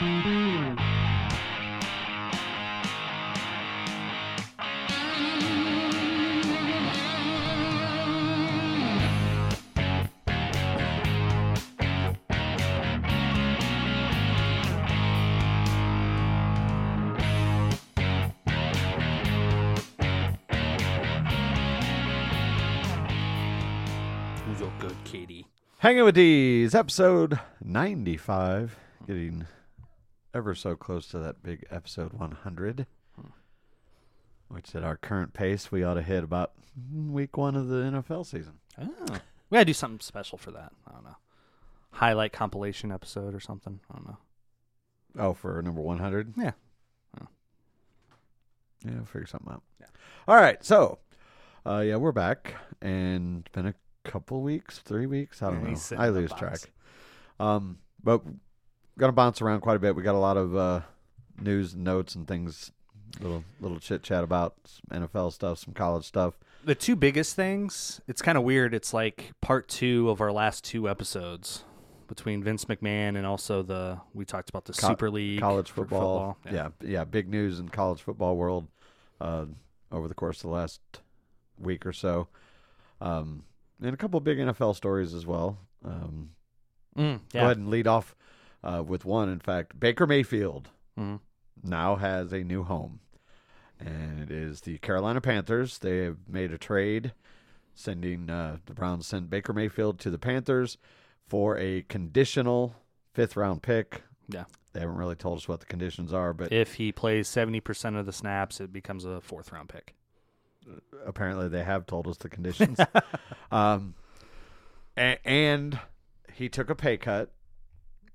Who's your good with D's, episode 95. Getting ever so close to that big episode 100. Which, at our current pace, we ought to hit about week one of the NFL season. Oh. We gotta do something special for that. I don't know. Highlight compilation episode or something. I don't know. Oh, for number 100? Yeah. Yeah, we'll figure something out. Yeah. All right, so, uh, yeah, we're back. And it's been a couple weeks, three weeks. I don't know. I lose box. track. Um, but gonna bounce around quite a bit. We got a lot of uh, news and notes and things, little little chit chat about some NFL stuff, some college stuff. The two biggest things, it's kind of weird. It's like part two of our last two episodes between Vince McMahon and also the, we talked about the Co- Super League. college for football. Yeah. Yeah. yeah, big news in college football world uh, over the course of the last week or so, um, and a couple of big NFL stories as well. Um, Mm, Go ahead and lead off uh, with one. In fact, Baker Mayfield Mhm. now has a new home, and it is the Carolina Panthers. They have made a trade, sending uh, the Browns sent Baker Mayfield to the Panthers for a conditional fifth round pick. Yeah. They haven't really told us what the conditions are, but If he plays 70% of the snaps, it becomes a fourth round pick. apparently they have told us the conditions. um, and he took a pay cut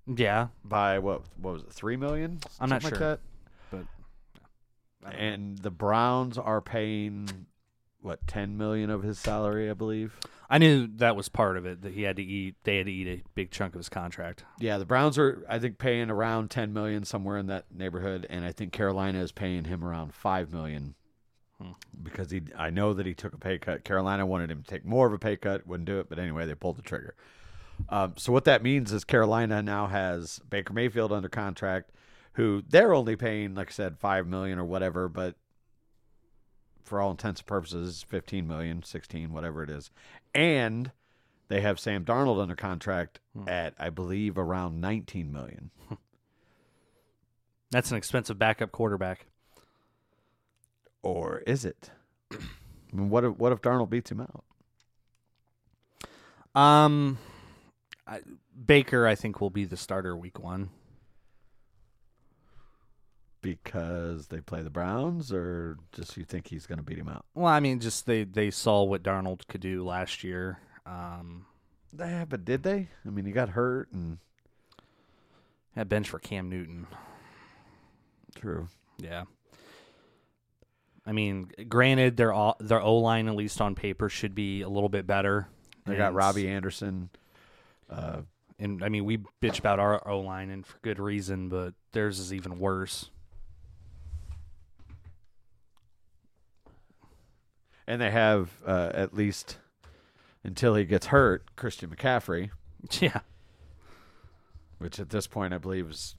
Yeah. by what? What was it? Three million? I'm not sure. Like that? But and the Browns are paying what ten million of his salary, I believe. I knew that was part of it, that he had to eat, they had to eat a big chunk of his contract. Yeah, the Browns are, I think, paying around ten million somewhere in that neighborhood, and I think Carolina is paying him around five million Hmm. because he. I know that he took a pay cut. Carolina wanted him to take more of a pay cut, wouldn't do it, but anyway, they pulled the trigger. Um, so what that means is Carolina now has Baker Mayfield under contract, who they're only paying, like I said, five million or whatever, but for all intents and purposes, 15 million, 16, whatever it is. And they have Sam Darnold under contract at, I believe, around 19 million. That's an expensive backup quarterback. Or is it? I mean, what if, what if Darnold beats him out? Um, I, Baker, I think, will be the starter week one. Because they play the Browns, or just you think he's going to beat him out? Well, I mean, just they they saw what Darnold could do last year. Um, Yeah, but did they? I mean, he got hurt, and had bench for Cam Newton. true. Yeah. I mean, granted, their their O line at least on paper should be a little bit better. They got Robbie Anderson. Uh, and I mean, we bitch about our O line and for good reason, but theirs is even worse. and they have uh, at least until he gets hurt, Christian McCaffrey, Yeah, which at this point I believe is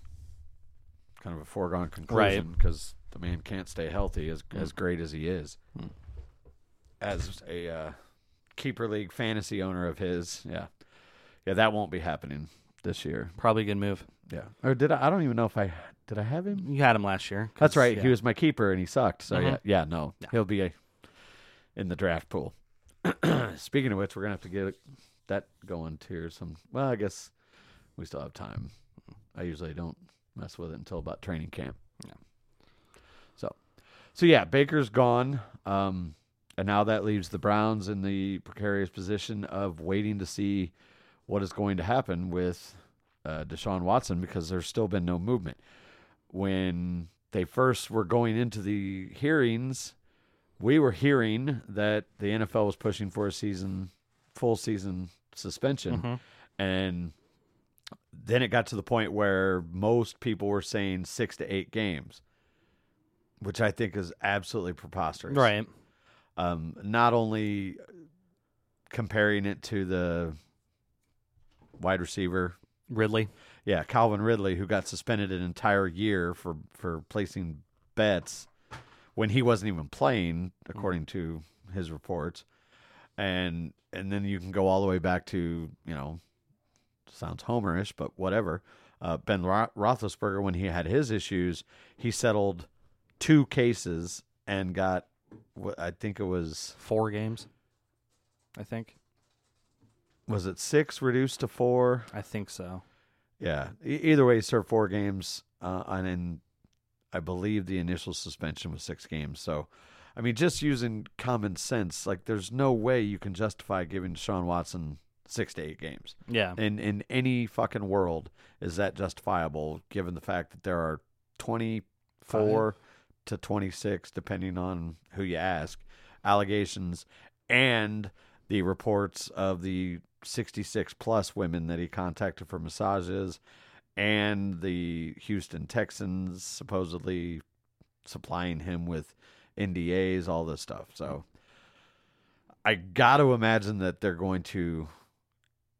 kind of a foregone conclusion because the man can't stay healthy as as great as he is. As a uh, keeper league fantasy owner of his, yeah, yeah, that won't be happening this year. probably a good move. Yeah, or did I? I don't even know if I did. I have him. You had him last year. That's right. yeah. He was my keeper and he sucked. So yeah, Mhm. yeah, no, Yeah. he'll be a, in the draft pool. Speaking of which, we're gonna have to get that going too. Some well, I guess we still have time. I usually don't mess with it until about training camp. Yeah. So, so yeah, Baker's gone, um, and now that leaves the Browns in the precarious position of waiting to see what is going to happen with uh, Deshaun Watson because there's still been no movement. When they first were going into the hearings, we were hearing that the NFL was pushing for a season, full season suspension, Mhm. and then it got to the point where most people were saying six to eight games, which I think is absolutely preposterous. Right. Um, not only comparing it to the wide receiver, Ridley. yeah, Calvin Ridley, who got suspended an entire year for for placing bets when he wasn't even playing, according to his reports, and and then you can go all the way back to you know, sounds homerish, but whatever. Uh, ben Ro- Roethlisberger, when he had his issues, he settled two cases and got, I think it was Four games. I think. Was it six reduced to four? I think so. Yeah. E- either way, he served four games, uh, and then I believe the initial suspension was six games. So, I mean, just using common sense, like there's no way you can justify giving Sean Watson six to eight games. Yeah. In in any fucking world, is that justifiable? Given the fact that there are twenty four to twenty six, depending on who you ask, allegations, and the reports of the 66 plus women that he contacted for massages and the Houston Texans supposedly supplying him with NDAs, all this stuff. So I got to imagine that they're going to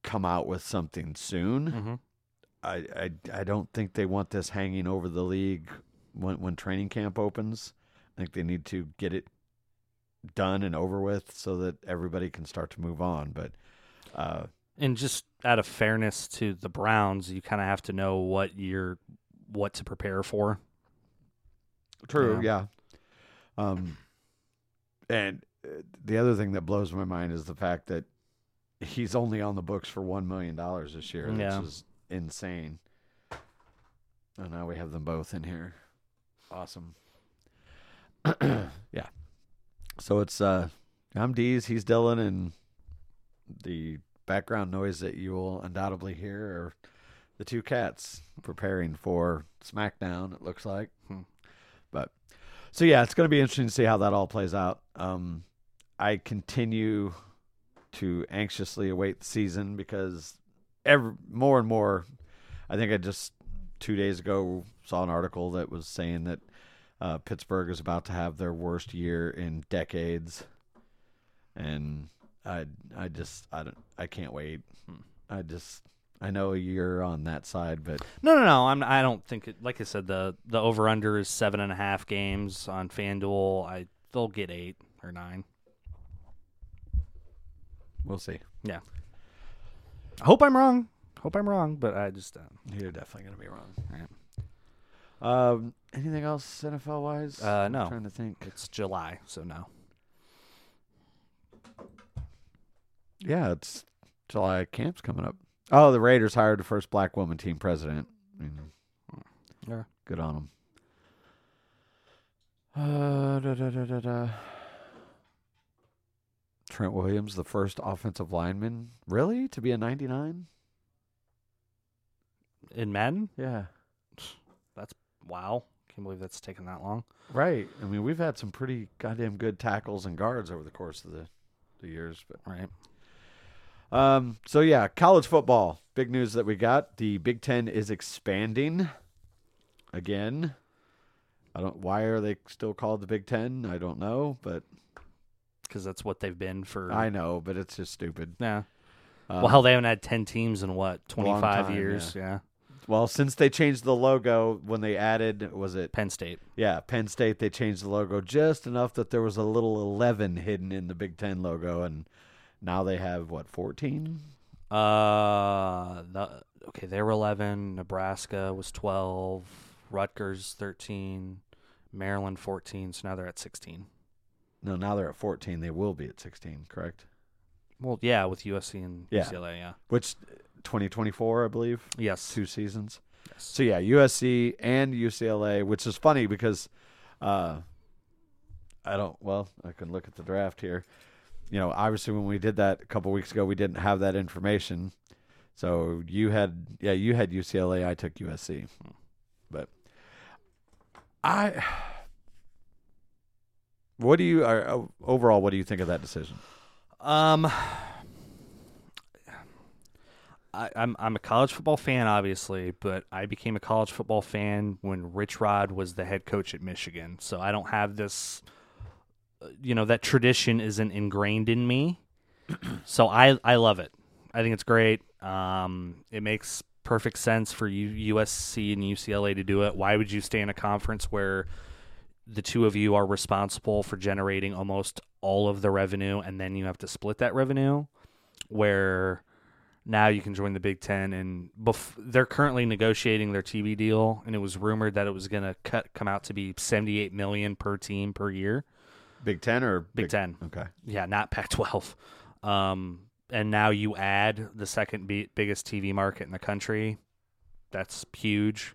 come out with something soon. hmm I, I I don't think they want this hanging over the league when when training camp opens. I think they need to get it done and over with so that everybody can start to move on. But uh, And just out of fairness to the Browns, you kind of have to know what you're what to prepare for. True, Yeah. yeah. Um, and uh, the other thing that blows my mind is the fact that he's only on the books for one million dollars this year, Yeah. which is insane. And now we have them both in here. Awesome. yeah. So it's uh, I'm Deez, he's Dylan, and the background noise that you will undoubtedly hear are the two cats preparing for SmackDown. It looks like, Hmm. but so yeah, it's going to be interesting to see how that all plays out. Um, I continue to anxiously await the season because every more and more. I think I just two days ago saw an article that was saying that uh, Pittsburgh is about to have their worst year in decades, and I I just I don't I can't wait. I just I know you're on that side, but No, no, no. I'm. I don't think. It, like I said, the the over under is seven and a half games on FanDuel. I they'll get eight or nine. we'll see. Yeah. I hope I'm wrong. Hope I'm wrong, but I just. Uh, You're definitely gonna be wrong. Um, anything else NFL wise? Uh, no. trying to think. it's July, so no. Yeah, it's July camp's coming up. Oh, the Raiders hired the first black woman team president. I mean, Yeah. good on them. Uh, da, da, da, da, da. Trent Williams, the first offensive lineman, really to be a 99? In Madden, Yeah, that's wow. Can't believe that's taken that long. right. I mean, we've had some pretty goddamn good tackles and guards over the course of the, the years, but Right. Um, so yeah, college football. Big news that we got. The Big Ten is expanding again. I don't why are they still called the Big Ten? I don't know, but Because that's what they've been for. I know, but it's just stupid. yeah. Um, well, hell, they haven't had ten teams in what twenty five years. Yeah. well, since they changed the logo when they added was it Penn State. yeah, Penn State they changed the logo just enough that there was a little 11 hidden in the Big 10 logo and now they have what 14? Uh, the okay, they were eleven. Nebraska was twelve. Rutgers thirteen. Maryland fourteen. So now they're at sixteen. No, now they're at 14. They will be at 16, correct? Well, yeah, with USC and Yeah. UCLA. Yeah. Which 2024, I believe. Yes. two seasons. yes. So yeah, USC and UCLA, which is funny because uh, I don't. Well, I can look at the draft here. You know, obviously when we did that a couple weeks ago, we didn't have that information. So you had yeah, you had UCLA, I took USC. But I what do you are overall what do you think of that decision? Um, I, I'm I'm a college football fan, obviously, but I became a college football fan when Rich Rod was the head coach at Michigan. So I don't have this, uh, you know, that tradition isn't ingrained in me. so I I love it. I think it's great. Um, it makes perfect sense for U- USC and UCLA to do it. Why would you stay in a conference where the two of you are responsible for generating almost all of the revenue and then you have to split that revenue where now you can join the Big Ten and bef- they're currently negotiating their TV deal and it was rumored that it was going to cut come out to be 78 million per team per year Big 10 or Big Ten. Okay. yeah not Pac-12 um, and now you add the second be- biggest TV market in the country that's huge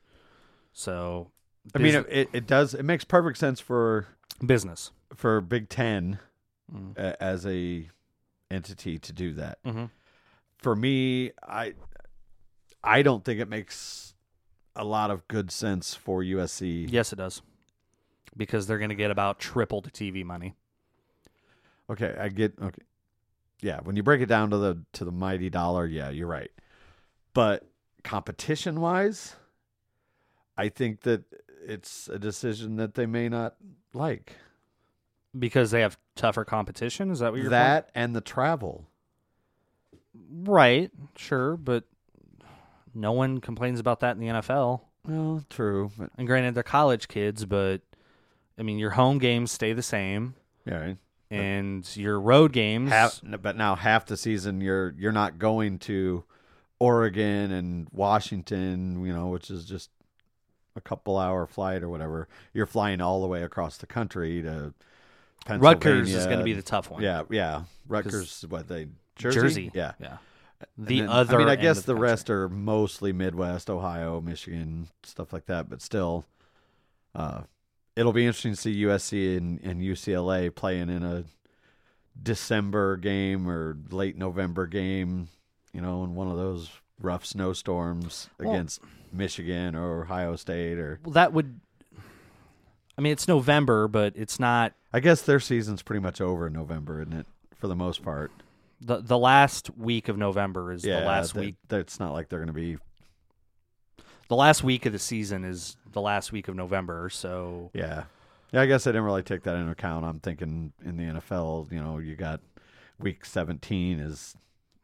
so I mean it, it, it does it makes perfect sense for business for Big 10 Mm. a- as a entity to do that. mm-hmm. For me, I I don't think it makes a lot of good sense for USC. Yes, it does. Because they're going to get about triple the TV money. Okay, I get okay. Yeah, when you break it down to the to the mighty dollar, yeah, you're right. But competition wise, I think that it's a decision that they may not like. Because they have tougher competition. Is that what you're That and the travel. Right. Sure. But no one complains about that in the NFL. Well, true, but And granted, they're college kids, but I mean, your home games stay the same. yeah. right. And your road games. Half, but now half the season you're you're not going to Oregon and Washington, you know, which is just a couple hour flight or whatever. You're flying all the way across the country to Pennsylvania. Rutgers is going to be the tough one. yeah, yeah. Rutgers, what they Jersey, Jersey. yeah. Yeah. The then- other. I mean, I guess of the rest are mostly Midwest, Ohio, Michigan, stuff like that. But still, uh, it'll be interesting to see USC and, and UCLA playing in a December game or late November game. You know, in one of those rough snowstorms Well- against Michigan or Ohio State, or Well, that would. I mean, it's November, but it's not I guess their season's pretty much over in November, isn't it? For the most part, the the last week of November is yeah. the last that- week. It's not like they're going to be The last week of the season is the last week of November. So Yeah. Yeah, I guess I didn't really take that into account. I'm thinking in the NFL, you know, you got week 17 is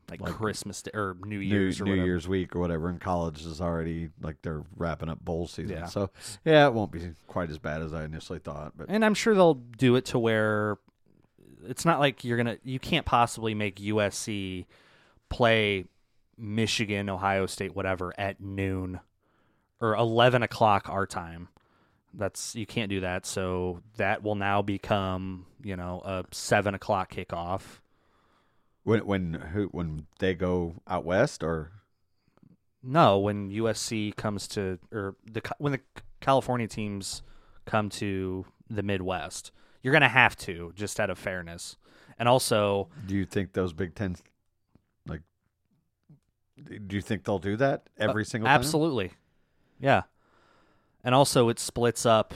like, Like Christmas Day, or New New, Year's or New. Year's week or whatever, and college is already like they're wrapping up bowl season. Yeah. So, yeah, it won't be quite as bad as I initially thought. But And I'm sure they'll do it to where it's not like you're gonna you can't possibly make USC play Michigan, Ohio State, whatever at noon or eleven o'clock our time. That's you can't do that. So that will now become you know a seven o'clock kickoff. when when who when they go out west or No, when USC comes to or the when the California teams come to the Midwest, you're gonna have to just out of fairness, and also do you think those Big Ten like do you think they'll do that every single time? Uh, absolutely, yeah, and also it splits up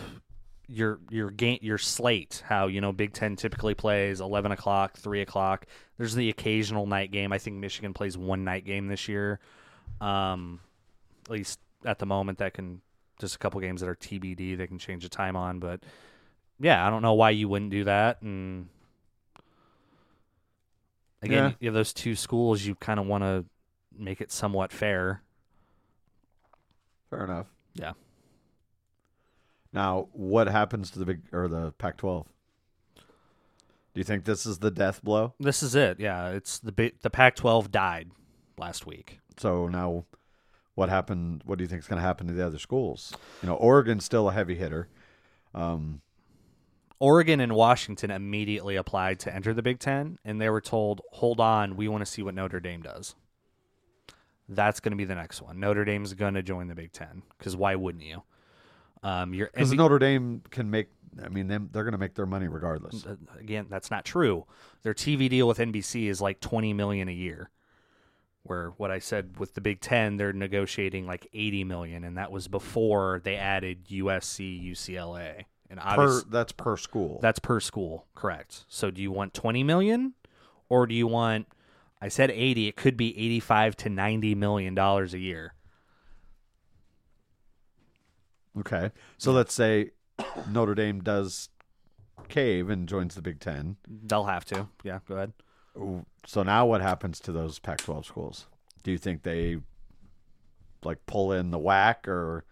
your your game your slate. How you know Big Ten typically plays eleven o'clock, three o'clock. There's the occasional night game. I think Michigan plays one night game this year. Um, at least at the moment, that can just a couple games that are TBD. They can change the time on, but yeah, I don't know why you wouldn't do that. And again, Yeah. you have those two schools. You kind of want to make it somewhat fair. Fair enough. Yeah. Now, what happens to the big or the Pac-12? Do you think this is the death blow? This is it. Yeah, it's the the Pac-12 died last week. So now, what happened? What do you think is going to happen to the other schools? You know, Oregon's still a heavy hitter. Um, Oregon and Washington immediately applied to enter the Big Ten, and they were told, "Hold on, we want to see what Notre Dame does." That's going to be the next one. Notre Dame's going to join the Big Ten because why wouldn't you? Um, you're because and Notre Dame can make. I mean, them they're going to make their money regardless. again, that's not true. Their TV deal with NBC is like twenty million a year. Where what I said with the Big Ten, they're negotiating like 80 million, and that was before they added USC, UCLA, and Per, that's per school. that's per school, correct? So do you want 20 million, or do you want? I said 80. It could be 85 to 90 million dollars a year. okay. So let's say Notre Dame does cave and joins the Big Ten. They'll have to. Yeah, go ahead. So now what happens to those Pac-12 schools? Do you think they like pull in the whack, or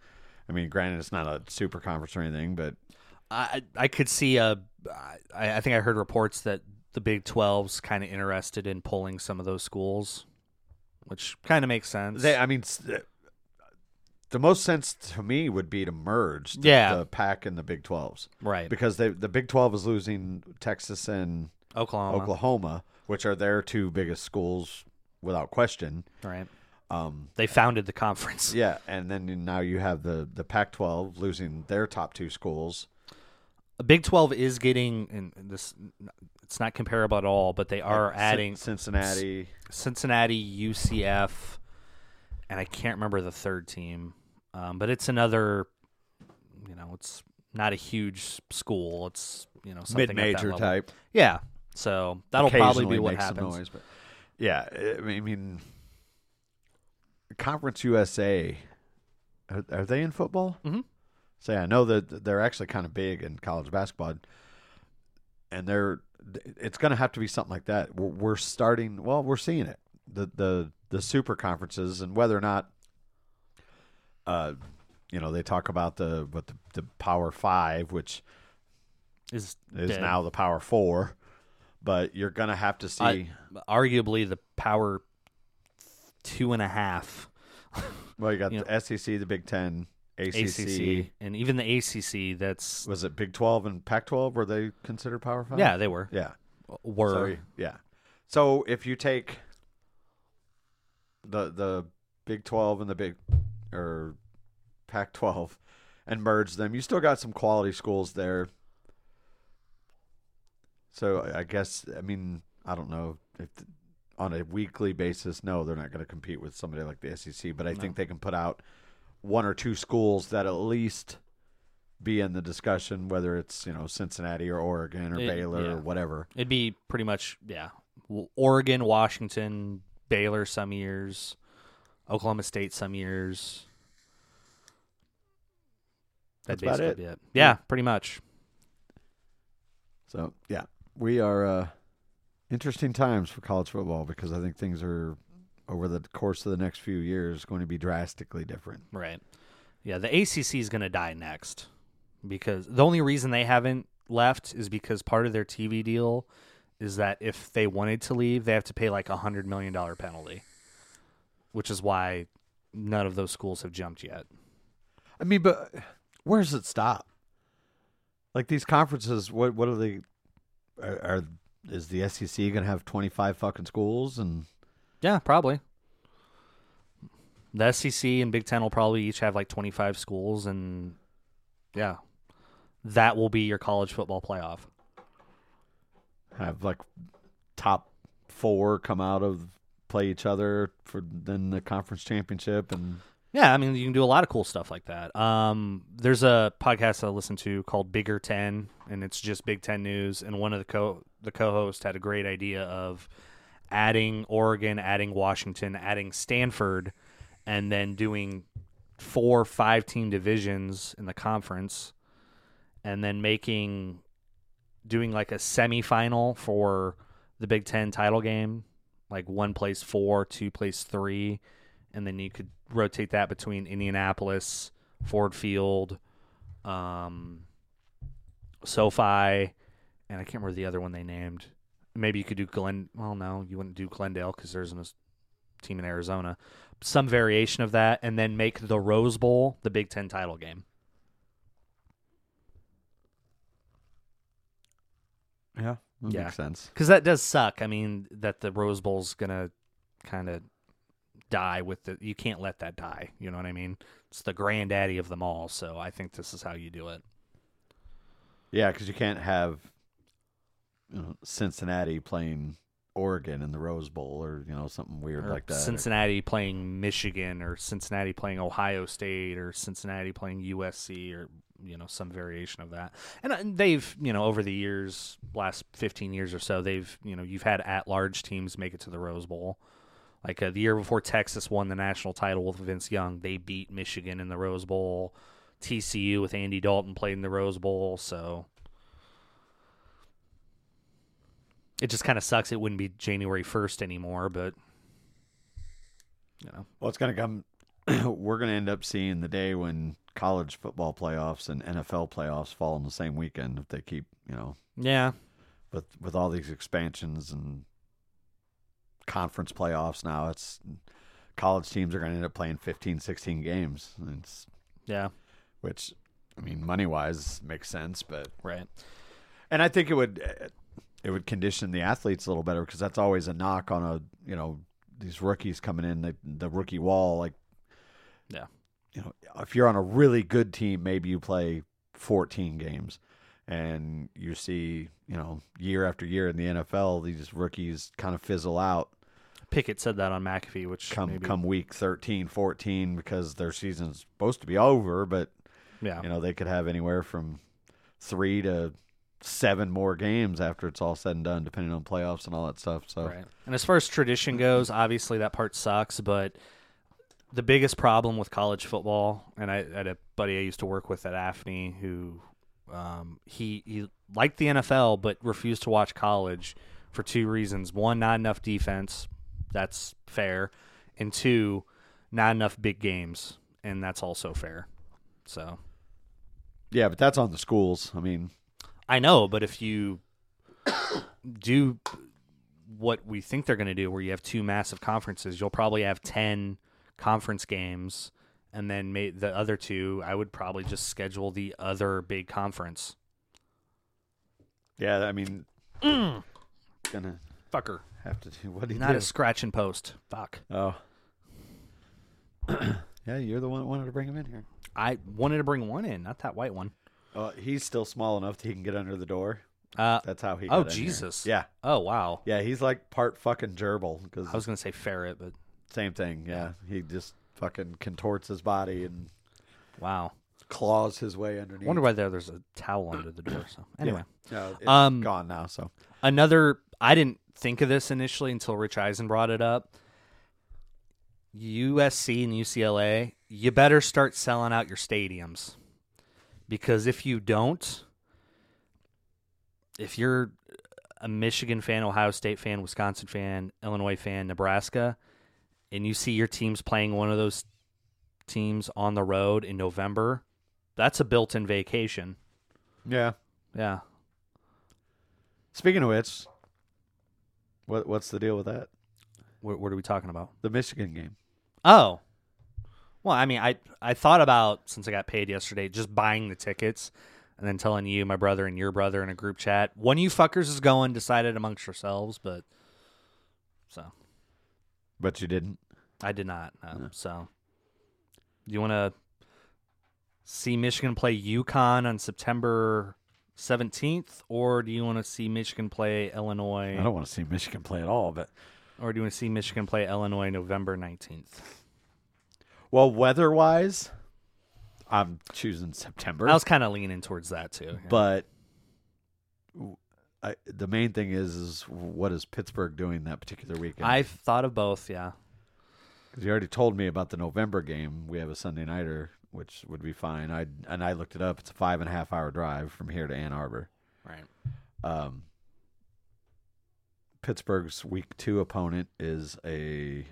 I mean, granted, it's not a super conference or anything, but I I could see a. I, I think I heard reports that the Big 12's kind of interested in pulling some of those schools, which kind of makes sense. they, I mean, the most sense to me would be to merge the, Yeah. the Pac and the Big 12s right. because they, the Big 12 is losing Texas and Oklahoma. Oklahoma, which are their two biggest schools without question. Right. Um, They founded the conference. yeah, and then now you have the the Pac-12 losing their top two schools. Big 12 is getting and this. It's not comparable at all, but they are adding Cincinnati. Cincinnati, UCF, and I can't remember the third team. Um, but it's another. You know, it's not a huge school. It's you know something mid-major type. Yeah. So that'll probably be what happens. noise, but yeah, I mean- Conference USA, are, are they in football? Mhm. Say, I know that they're actually kind of big in college basketball, and they're. It's going to have to be something like that. We're, we're starting. Well, we're seeing it. The the the super conferences and whether or not. Uh, you know, they talk about the what the, the Power Five, which Is is dead. now the Power Four, but you're going to have to see. I- arguably the power two and a half Well, you got you the SEC, the Big Ten, ACC. ACC and even the ACC. That's Was it Big Twelve and Pac twelve? Were they considered Power Five? yeah, they were yeah. were So, yeah. So if you take the the Big Twelve and the Big or Pac twelve and merge them, you still got some quality schools there. So I guess I mean I don't know if on a weekly basis, no, they're not going to compete with somebody like the SEC, but I think they can put out one or two schools that at least be in the discussion, whether it's you know Cincinnati or Oregon or It- Baylor yeah. or whatever. It'd be pretty much yeah. Oregon, Washington, Baylor some years, Oklahoma State some years. That's That'd about basically be it. Yeah, pretty much. So yeah, we are uh, interesting times for college football because I think things are over the course of the next few years going to be drastically different. Right. Yeah, the ACC is going to die next because the only reason they haven't left is because part of their TV deal is that if they wanted to leave, they have to pay like a hundred million dollar penalty, which is why none of those schools have jumped yet. I mean, but where does it stop? Like these conferences, what what are they? Are, are is the SEC going to have twenty five fucking schools and Yeah, probably. The SEC and Big Ten will probably each have like 25 schools, and yeah, that will be your college football playoff. have like top four come out of play each other for then the conference championship and Yeah, I mean you can do a lot of cool stuff like that. Um, there's a podcast I listen to called Bigger Ten, and it's just Big Ten news. And one of the co the co-host had a great idea of adding Oregon, adding Washington, adding Stanford, and then doing four five team divisions in the conference, and then making doing like a semifinal for the Big Ten title game, like one place four, two place three, and then you could rotate that between Indianapolis, Ford Field, um, SoFi, and I can't remember the other one they named. Maybe you could do Glen. Well, no, you wouldn't do Glendale because there's a team in Arizona. Some variation of that, and then make the Rose Bowl the Big Ten title game. yeah, that Yeah. makes sense. Because that does suck. I mean, that the Rose Bowl's gonna kind of die with the. You can't let that die. You know what I mean? It's the granddaddy of them all. So I think this is how you do it. Yeah, because you can't have you know, Cincinnati playing Oregon in the Rose Bowl or you know something weird or like that. Cincinnati playing Michigan, or Cincinnati playing Ohio State, or Cincinnati playing USC, or you know some variation of that. And uh, they've you know over the years, last fifteen years or so, they've you know you've had at large teams make it to the Rose Bowl. Like uh, the year before Texas won the national title with Vince Young, they beat Michigan in the Rose Bowl. TCU with Andy Dalton played in the Rose Bowl, so it just kind of sucks. It wouldn't be January first anymore, but you know, Well, it's going to come. we're going to end up seeing the day when college football playoffs and NFL playoffs fall on the same weekend if they keep, you know, yeah, with with all these expansions and conference playoffs now. It's college teams are going to end up playing 15, 16 games. It's yeah, which I mean, money wise makes sense, but right. and I think it would uh, it would condition the athletes a little better because that's always a knock on a you know these rookies coming in the the rookie wall like Yeah. you know if you're on a really good team maybe you play 14 games and you see you know year after year in the NFL these rookies kind of fizzle out Pickett said that on McAfee, which come maybe, come week 13 14 because their season's supposed to be over but yeah, you know they could have anywhere from three to seven more games after it's all said and done, depending on playoffs and all that stuff. So right. And as far as tradition goes, obviously that part sucks, but the biggest problem with college football, and I had a buddy I used to work with at AFNI who um, he he liked the NFL but refused to watch college for two reasons: one, not enough defense, that's fair, and two, not enough big games, and that's also fair. So yeah, but that's on the schools. I mean, I know, but if you do what we think they're going to do, where you have two massive conferences, you'll probably have 10 conference games. And then may, the other two, I would probably just schedule the other big conference. yeah, I mean, mm. gonna Fucker. have to do what do you Not do? a scratch and post. Fuck. oh, yeah, you're the one that wanted to bring him in here. I wanted to bring one in, not that white one. Uh, he's still small enough that he can get under the door. Uh, That's how he. oh, got in here. Jesus. Yeah, oh, wow. yeah, he's like part fucking gerbil because I was going to say ferret, but same thing. Yeah, he just fucking contorts his body and wow. claws his way underneath. wonder why there, there's a towel under the door. So, anyway. No, it's Um, gone now. So another i didn't think of this initially until rich eisen brought it up usc and ucla you better start selling out your stadiums because if you don't if you're a michigan fan ohio state fan wisconsin fan illinois fan nebraska and you see your teams playing one of those teams on the road in november that's a built-in vacation yeah. yeah Speaking of which, what what's the deal with that? what, what are we talking about The Michigan game. Oh. Well, I mean, I I thought about since I got paid yesterday, just buying the tickets and then telling you, my brother, and your brother in a group chat. One of you fuckers is going. Decided amongst yourselves, but so But you didn't. I did not. No. So, do you want to see Michigan play UConn on September seventeenth, or do you want to see Michigan play Illinois, I don't want to see Michigan play at all, but or do you want to see Michigan play Illinois November nineteenth? Well, weather wise, I'm choosing September. I was kind of leaning towards that too. yeah. but I, the main thing is is what is Pittsburgh doing that particular weekend? I've thought of both. yeah. Because you already told me about the November game. We have a Sunday nighter, which would be fine. I and I looked it up. It's a five and a half hour drive from here to Ann Arbor. Right. Um, Pittsburgh's week two opponent is a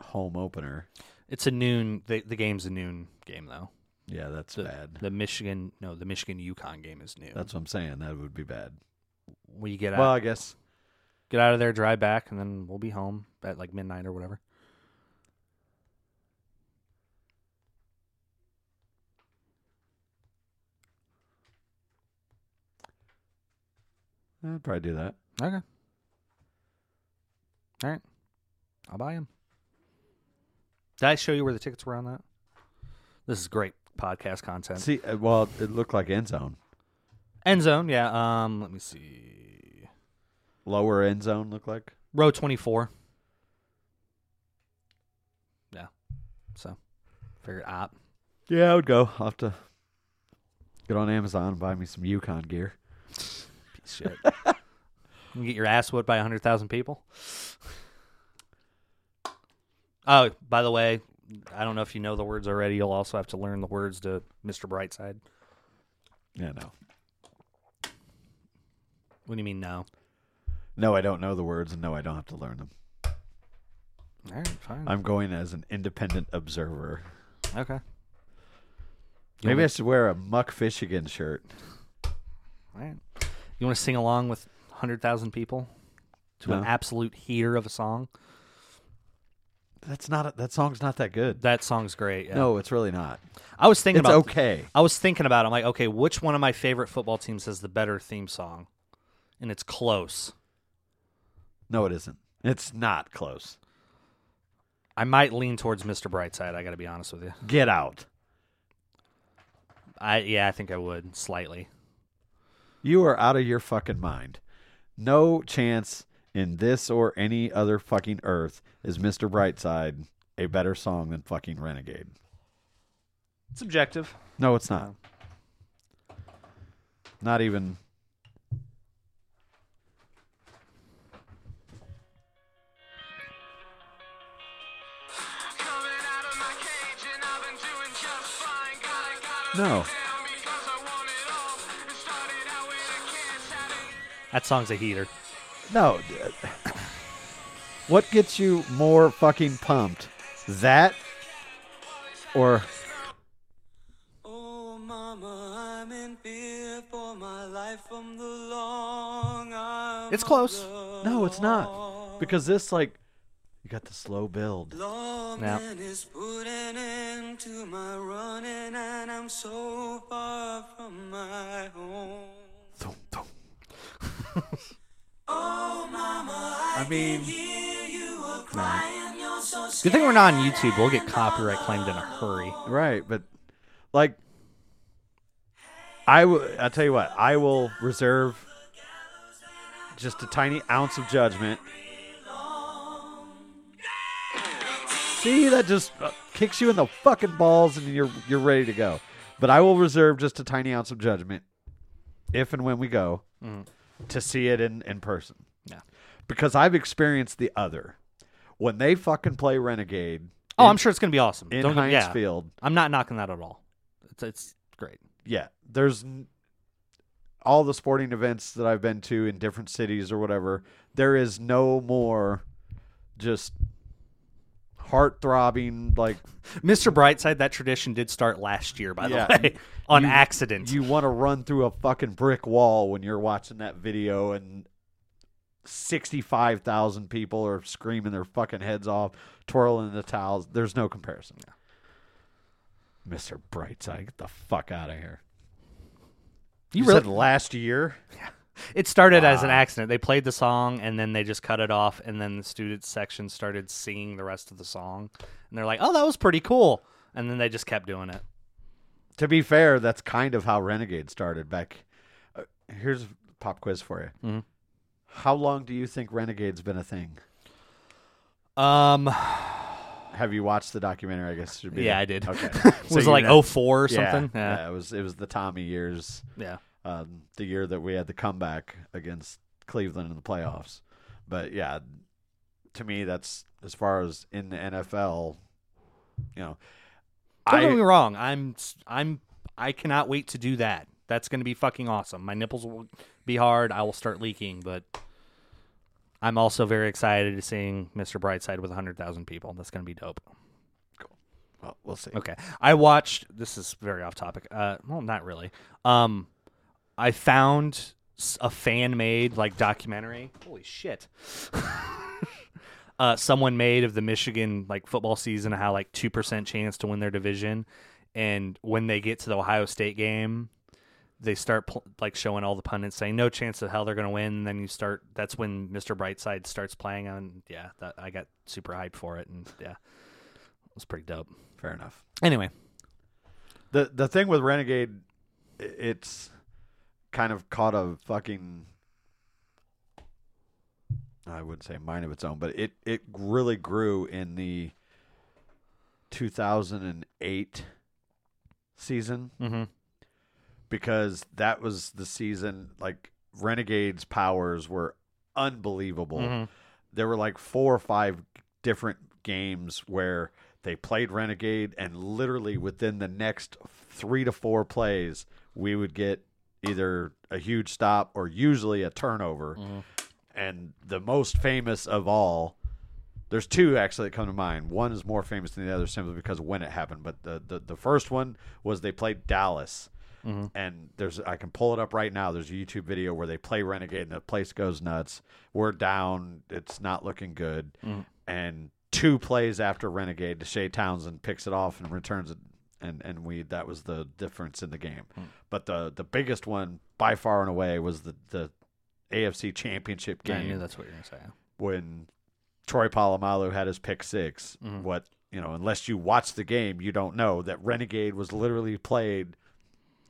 home opener. It's a noon. The, the game's a noon game though. Yeah, that's The, bad. the Michigan, no, the Michigan UConn game is noon. That's what I'm saying. That would be bad. we get out, Well, I guess get out of there, drive back, and then we'll be home at like midnight or whatever. I'd probably do that. Okay. All right. I'll buy them. Did I show you where the tickets were on that? This is great podcast content. See, uh, well, it looked like end zone. End zone, yeah. Um, let me see. lower end zone look like? Row 24. Yeah. So, figured out. Yeah, I would go. I'll have to get on Amazon and buy me some UConn gear. Piece of shit. you can get your ass whipped by 100,000 people. Oh, by the way, I don't know if you know the words already. You'll also have to learn the words to Mr. Brightside. Yeah, no. What do you mean, no? No, I don't know the words, and no, I don't have to learn them. All right, fine. I'm going as an independent observer. okay. Maybe I should wear a Muck Fishigan shirt. All right. You want to sing along with 100,000 people to an absolute heater of a song? That's not a, that song's not that good. That song's great. Yeah. No, it's really not. I was thinking It's about okay. I was thinking about it. I'm like, okay, which one of my favorite football teams has the better theme song? And it's close. No, it isn't. It's not close. I might lean towards Mr. Brightside, I got to be honest with you. Get out. I yeah, I think I would slightly. You are out of your fucking mind. No chance in this or any other fucking earth is Mr. Brightside a better song than fucking Renegade. It's subjective. No, it's not. Not even. No. That song's a heater. No. What gets you more fucking pumped? That or Oh, mama, I'm in fear for my life from the long arm It's close. no, it's not. Because this like you got the slow build. Lawman is putting into my running, and I'm so far from my home. Oh, mama, I, I mean, hear you a crying. You're so Good thing we're not on YouTube. We'll get copyright claimed in a hurry. right, but like I will I'll tell you what, I will reserve just a tiny ounce of judgment. See, that just uh, kicks you in the fucking balls and you're you're ready to go. But I will reserve just a tiny ounce of judgment if and when we go to see it in in person. Yeah. Because I've experienced the other. When they fucking play Renegade Oh, in- I'm sure it's going to be awesome. in Don't Heinz yeah. Field, I'm not knocking that at all. It's it's great. yeah, there's all the sporting events that I've been to in different cities or whatever. There is no more just heart throbbing like Mr. Brightside, that tradition did start last year, by Yeah. the way, on You- accident. you want to run through a fucking brick wall when you're watching that video and 65,000 people are screaming their fucking heads off, twirling the towels. There's no comparison. Mr. Brightside, get the fuck out of here. You You, really- said last year? It started as an accident. They played the song and then they just cut it off, and then the student section started singing the rest of the song, and they're like, "Oh, that was pretty cool," and then they just kept doing it. To be fair, that's kind of how Renegade started back. Uh, here's a pop quiz for you. Mhm. How long do you think Renegade's been a thing? Um, Have you watched the documentary? I guess it should be. Yeah, I did. Okay. was So it like know- 04 or Yeah, something? Yeah, it was. It was the Tommy years. yeah. Um, the year that we had the comeback against Cleveland in the playoffs. But yeah, to me, that's as far as in the NFL. You know, Don't get me wrong. I'm I'm I cannot wait to do that. That's going to be fucking awesome. My nipples will be hard. I will start leaking, but I'm also very excited to seeing Mr. Brightside with 100,000 people. That's going to be dope. Cool. Well, we'll see. Okay. I watched this is very off topic. Uh well, not really. Um I found a fan made like documentary. Holy shit. uh someone made of the Michigan like football season how like 2% chance to win their division and when they get to the Ohio State game they start pl- like showing all the pundits saying no chance of hell they're going to win and then you start that's when Mr. Brightside starts playing on yeah that I got super hyped for it and yeah it was pretty dope. Fair enough. Anyway, the The thing with Renegade, it's kind of caught a fucking I wouldn't say mind of its own, but it it really grew in the 2008 season Mm-hmm. because that was the season like Renegades powers were unbelievable. Mhm. There were like four or five different games where they played Renegade and literally within the next 3 to 4 plays we would get either a huge stop or usually a turnover. And the most famous of all there's two actually that come to mind. One is more famous than the other simply because of when it happened. But the, the, the first one was they played Dallas. And there's I can pull it up right now. There's a YouTube video where they play Renegade and the place goes nuts. We're down. It's not looking good. Mm. And two plays after Renegade, Deshea Townsend picks it off and returns it and, and we that was the difference in the game. But the the biggest one by far and away was the, the AFC championship game. I knew that's what you're gonna say. when Troy Polamalu had his pick 6 Mm-hmm. What you know, unless you watch the game, you don't know that Renegade was literally played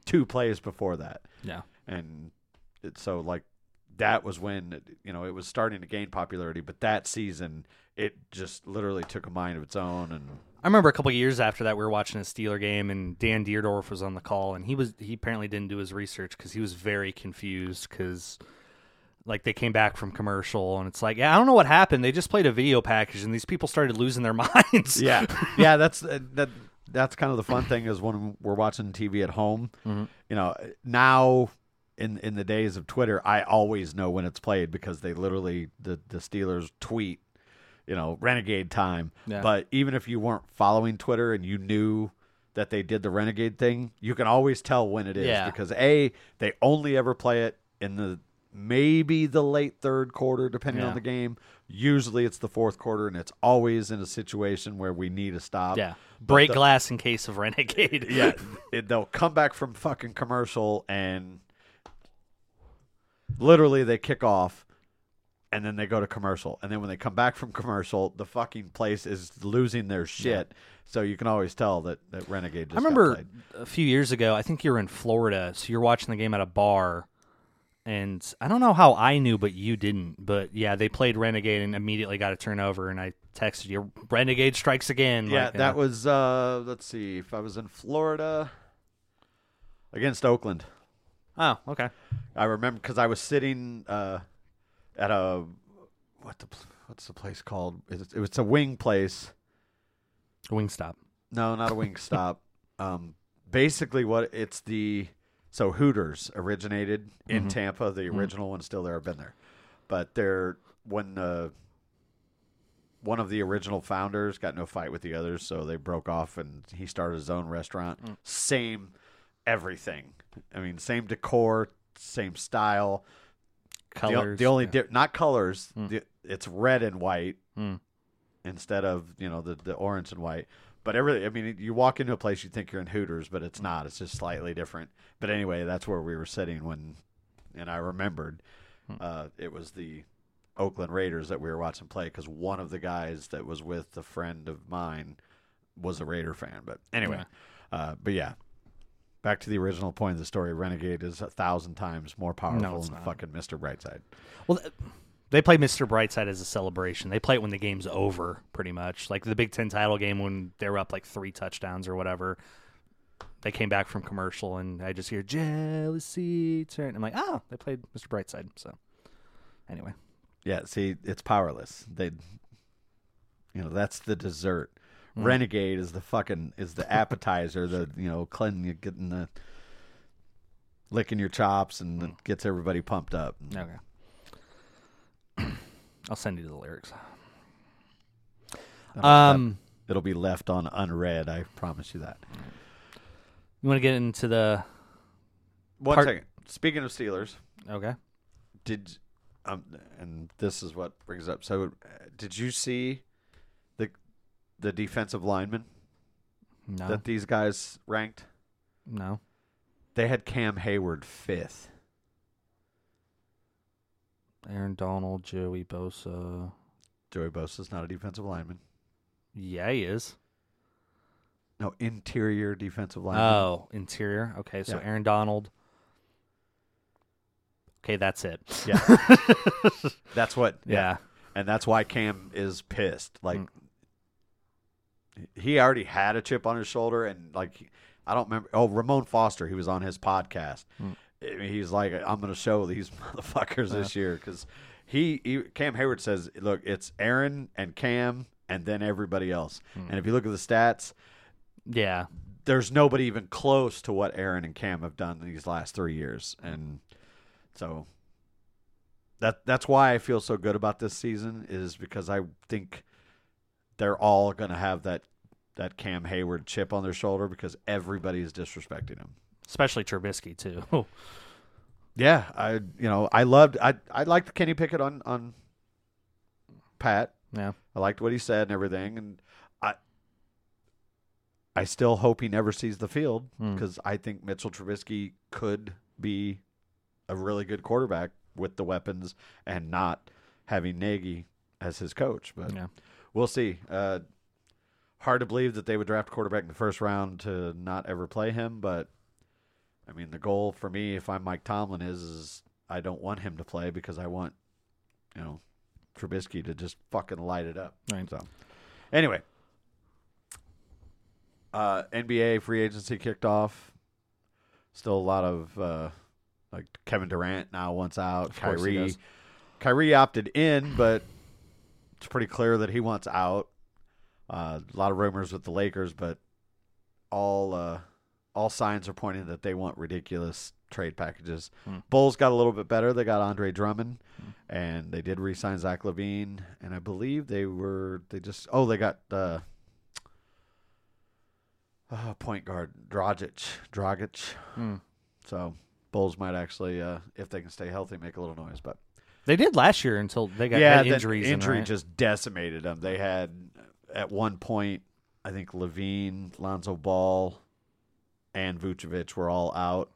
two plays before that, Yeah. and it, so like that was when you know it was starting to gain popularity. But that season, it just literally took a mind of its own, and I remember a couple of years after that, we were watching a Steeler game, and Dan Dierdorf was on the call, and he was he apparently didn't do his research because he was very confused because like they came back from commercial, and it's like, yeah, I don't know what happened. They just played a video package, and these people started losing their minds. yeah, yeah. That's uh, that. That's kind of the fun thing is when we're watching TV at home. Mm-hmm. You know, now in in the days of Twitter, I always know when it's played because they literally the the Steelers tweet, you know, renegade time. Yeah. But even if you weren't following Twitter and you knew that they did the renegade thing, you can always tell when it is Yeah. because a they only ever play it in the maybe the late third quarter depending Yeah. on the game. Usually it's the fourth quarter and it's always in a situation where we need a stop. yeah. Break the- glass in case of renegade. yeah, it, they'll come back from fucking commercial and literally they kick off and then they go to commercial. And then when they come back from commercial, the fucking place is losing their shit. So you can always tell that, that Renegade just I remember a few years ago. I think you were in Florida, so you're watching the game at a bar, and I don't know how I knew, but you didn't. But yeah, they played Renegade and immediately got a turnover, and I texted you, "Renegade strikes again." Yeah, like, that was uh let's see, if I was in Florida against Oakland. Oh, okay. I remember because I was sitting uh, at a what the what's the place called? It's, it's a wing place. Wing stop. No, not a wing stop. Um, basically, what it's the so Hooters originated in Tampa. The original one's still there. I've been there, but they're when uh, one of the original founders got no fight with the others, so they broke off, and he started his own restaurant. Same everything. I mean, same decor, same style. The Colors. The, only yeah. di- not colors. The, it's red and white Mm. instead of you know the the orange and white. But every, I mean, you walk into a place, you think you're in Hooters, but it's not. It's just slightly different. But anyway, that's where we were sitting when, and I remembered uh, it was the Oakland Raiders that we were watching play because one of the guys that was with a friend of mine was a Raider fan. But anyway, uh, but yeah, back to the original point of the story. Renegade is a thousand times more powerful it's than not. fucking Mister Brightside. Well, th- they play Mr. Brightside as a celebration. They play it when the game's over, pretty much. Like the Big Ten title game when they were up like three touchdowns or whatever. They came back from commercial, and I just hear jealousy turn. I'm like, oh, they played Mr. Brightside. So, anyway, Yeah, see, it's powerless. They, you know, that's the dessert. Renegade is the fucking is the appetizer. the you know, cleansing you getting the licking your chops and it gets everybody pumped up. okay. I'll send you the lyrics. Um, It'll be left on unread. I promise you that. you want to get into the One Part- second. Speaking of Steelers, okay? did um, and this is what brings up. So, uh, did you see the defensive lineman No, that these guys ranked? no. They had Cam Heyward fifth. Aaron Donald, Joey Bosa. Joey Bosa's not a defensive lineman. Yeah, he is. No, interior defensive lineman. Oh, interior. Okay, so Yeah. Aaron Donald. Okay, that's it. Yeah. That's what. Yeah. and that's why Cam is pissed. Like Mm. He already had a chip on his shoulder, and like I don't remember. Oh, Ramon Foster, he was on his podcast. Mm. He's like, I'm going to show these motherfuckers this year because he, he Cam Heyward says, look, it's Aaron and Cam, and then everybody else. Mm. And if you look at the stats, Yeah. there's nobody even close to what Aaron and Cam have done these last three years, and so that that's why I feel so good about this season is because I think they're all going to have that that Cam Heyward chip on their shoulder because everybody is disrespecting him. Especially Trubisky too. Yeah, I you know I loved I I liked Kenny Pickett on on Pat. yeah. I liked what he said and everything, and I I still hope he never sees the field Hmm. because I think Mitchell Trubisky could be a really good quarterback with the weapons and not having Nagy as his coach. But Yeah. we'll see. Uh, hard to believe that they would draft a quarterback in the first round to not ever play him, but I mean the goal for me, if I'm Mike Tomlin, is is I don't want him to play because I want you know Trubisky to just fucking light it up. Right. So, anyway, uh, NBA free agency kicked off. Still a lot of uh, like Kevin Durant now wants out. Of Kyrie. Kyrie opted in, but it's pretty clear that he wants out. Uh, a lot of rumors with the Lakers, but all uh, all signs are pointing that they want ridiculous trade packages. Hmm. Bulls got a little bit better. They got Andre Drummond, and they did re-sign Zach LaVine, and I believe they were they just oh they got uh, uh point guard Dragic Dragic. Hmm. So Bulls might actually, uh, if they can stay healthy, make a little noise. But They did last year until they got yeah, injuries. in, injury right? just decimated them. They had at one point, I think LaVine, Lonzo Ball, and Vucevic were all out,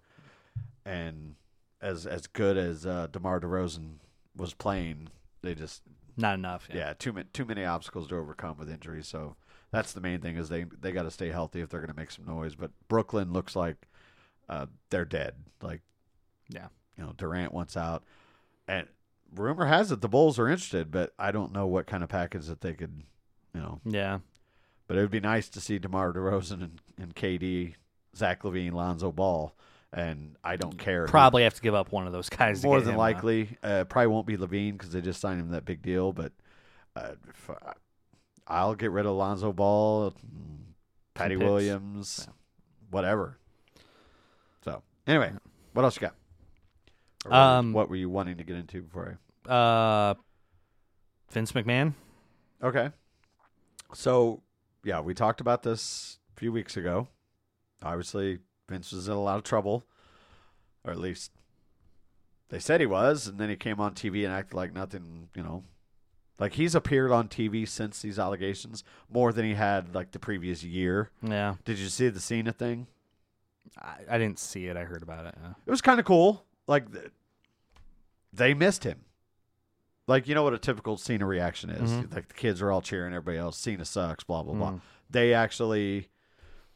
and as as good as uh, Demar Derozan was playing, they just not enough. yeah, too many too many obstacles to overcome with injuries. So that's the main thing is they they got to stay healthy if they're going to make some noise. But Brooklyn looks like uh, they're dead. Like Yeah. you know Durant wants out, and rumor has it the Bulls are interested, but I don't know what kind of package that they could, you know. Yeah. But it would be nice to see DeMar DeRozan and, and KD, Zach LaVine, Lonzo Ball, and I don't care. who- Probably have to give up one of those guys. more than likely. Uh, probably won't be LaVine because they just signed him that big deal. But uh, I'll get rid of Lonzo Ball, Patty. Williams, Yeah. whatever. So anyway, what else you got? Or what, Um, what were you wanting to get into before uh, Vince McMahon. Okay. So yeah, we talked about this a few weeks ago. Obviously, Vince was in a lot of trouble, or at least they said he was, and then he came on TV and acted like nothing, you know. Like he's appeared on TV since these allegations more than he had like the previous year. Yeah. Did you see the Cena thing? I, I didn't see it. I heard about it. Yeah. It was kind of cool. Like th- they missed him. Like you know what a typical Cena reaction is. Mhm. Like the kids are all cheering, everybody else Cena sucks, blah blah blah. Mm. They actually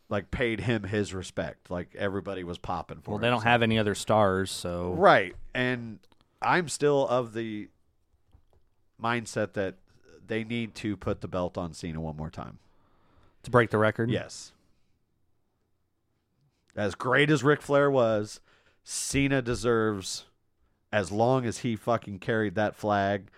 like paid him his respect. Like everybody was popping for Well, him. they don't So- have any other stars, so Right. And I'm still of the mindset that they need to put the belt on Cena one more time. to break the record. Yes. As great as Ric Flair was, Cena deserves as long as he fucking carried that flag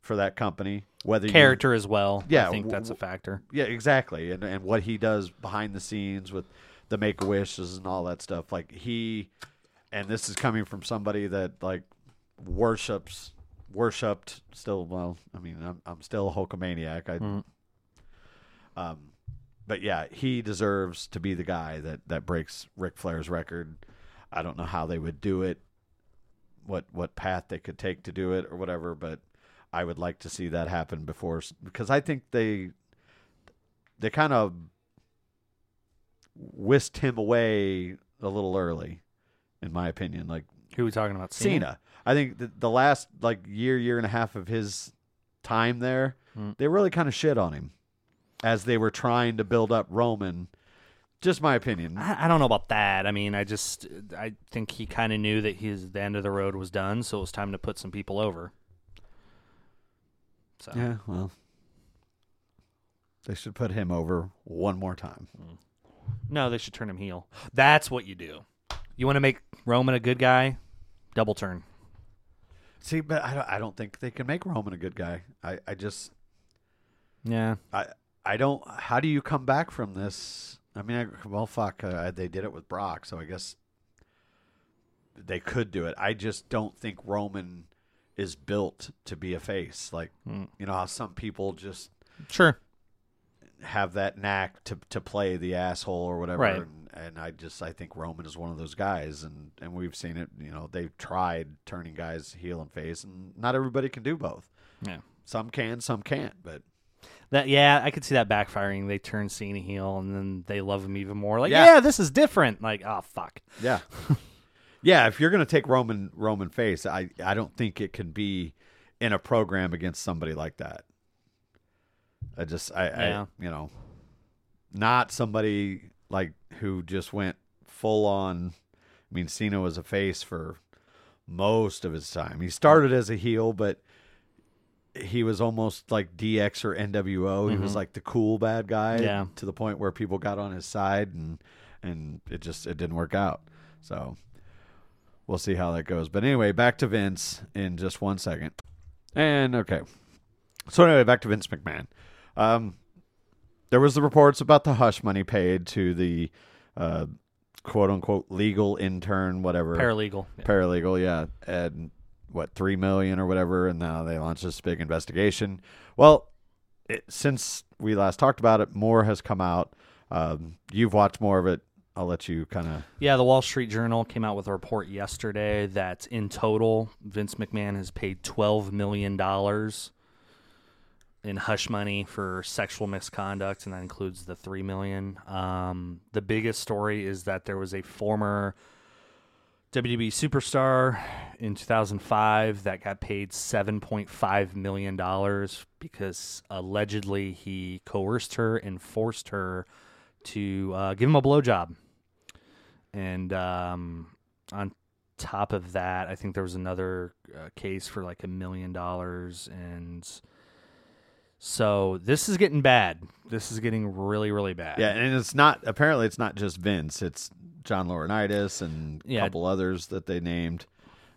for that company, whether you- Character as well. Yeah, I think w- that's a factor. yeah, exactly. And and what he does behind the scenes with the make a wishes and all that stuff. Like he and this is coming from somebody that like worships worshipped still well, I mean, I'm I'm still a Hulkamaniac. I Mm. um but yeah, he deserves to be the guy that that breaks Ric Flair's record. I don't know how they would do it, what what path they could take to do it or whatever, but I would like to see that happen before because I think they they kind of whisked him away a little early, in my opinion. Like Who are we talking about? Cena, I think the, the last like year year and a half of his time there, Mm. they really kind of shit on him as they were trying to build up Roman. Just my opinion. I, I don't know about that. I mean, I just I think he kind of knew that his the end of the road was done, so it was time to put some people over. So Yeah, well, they should put him over one more time. Hmm. no, they should turn him heel. That's what you do. You want to make Roman a good guy? Double turn. See, but I don't, I don't think they can make Roman a good guy. I, I just, Yeah. I, I don't. How do you come back from this? I mean, I, well, fuck, uh, they did it with Brock, so I guess they could do it. I just don't think Roman is built to be a face. Like, Mm. you know how some people just Sure. have that knack to to play the asshole or whatever. Right. And, and I just I think Roman is one of those guys, and and we've seen it. You know, they've tried turning guys heel and face, and not everybody can do both. Yeah. Some can, some can't. But That yeah, I could see that backfiring. They turn Cena heel, and then they love him even more. Like, Yeah. yeah, this is different. Like, oh fuck. yeah, yeah. If you're gonna take Roman Roman face, I I don't think it can be in a program against somebody like that. I just I, Yeah. I you know, not somebody like who just went full on. I mean, Cena was a face for most of his time. He started as a heel, but he was almost like DX or NWO. He was like the cool bad guy Yeah. to the point where people got on his side and and it just it didn't work out. So we'll see how that goes. But anyway, back to Vince in just one second. And okay. So anyway, back to Vince McMahon. Um, there was the reports about the hush money paid to the uh, quote unquote legal intern, whatever Paralegal. Yeah. paralegal, yeah, and what three million or whatever, and now they launched this big investigation. Well, it, since we last talked about it, more has come out. Um, you've watched more of it. I'll let you kind of. Yeah, the Wall Street Journal came out with a report yesterday that in total, Vince McMahon has paid twelve million dollars in hush money for sexual misconduct, and that includes the three million. Um, the biggest story is that there was a former WWE superstar in 2005 that got paid 7.5 million dollars because allegedly he coerced her and forced her to uh, give him a blowjob. And um, on top of that, I think there was another uh, case for like a million dollars. And so this is getting bad. This is getting really, really bad. Yeah, and it's not apparently it's not just Vince. It's John Laurinaitis and a Yeah. couple others that they named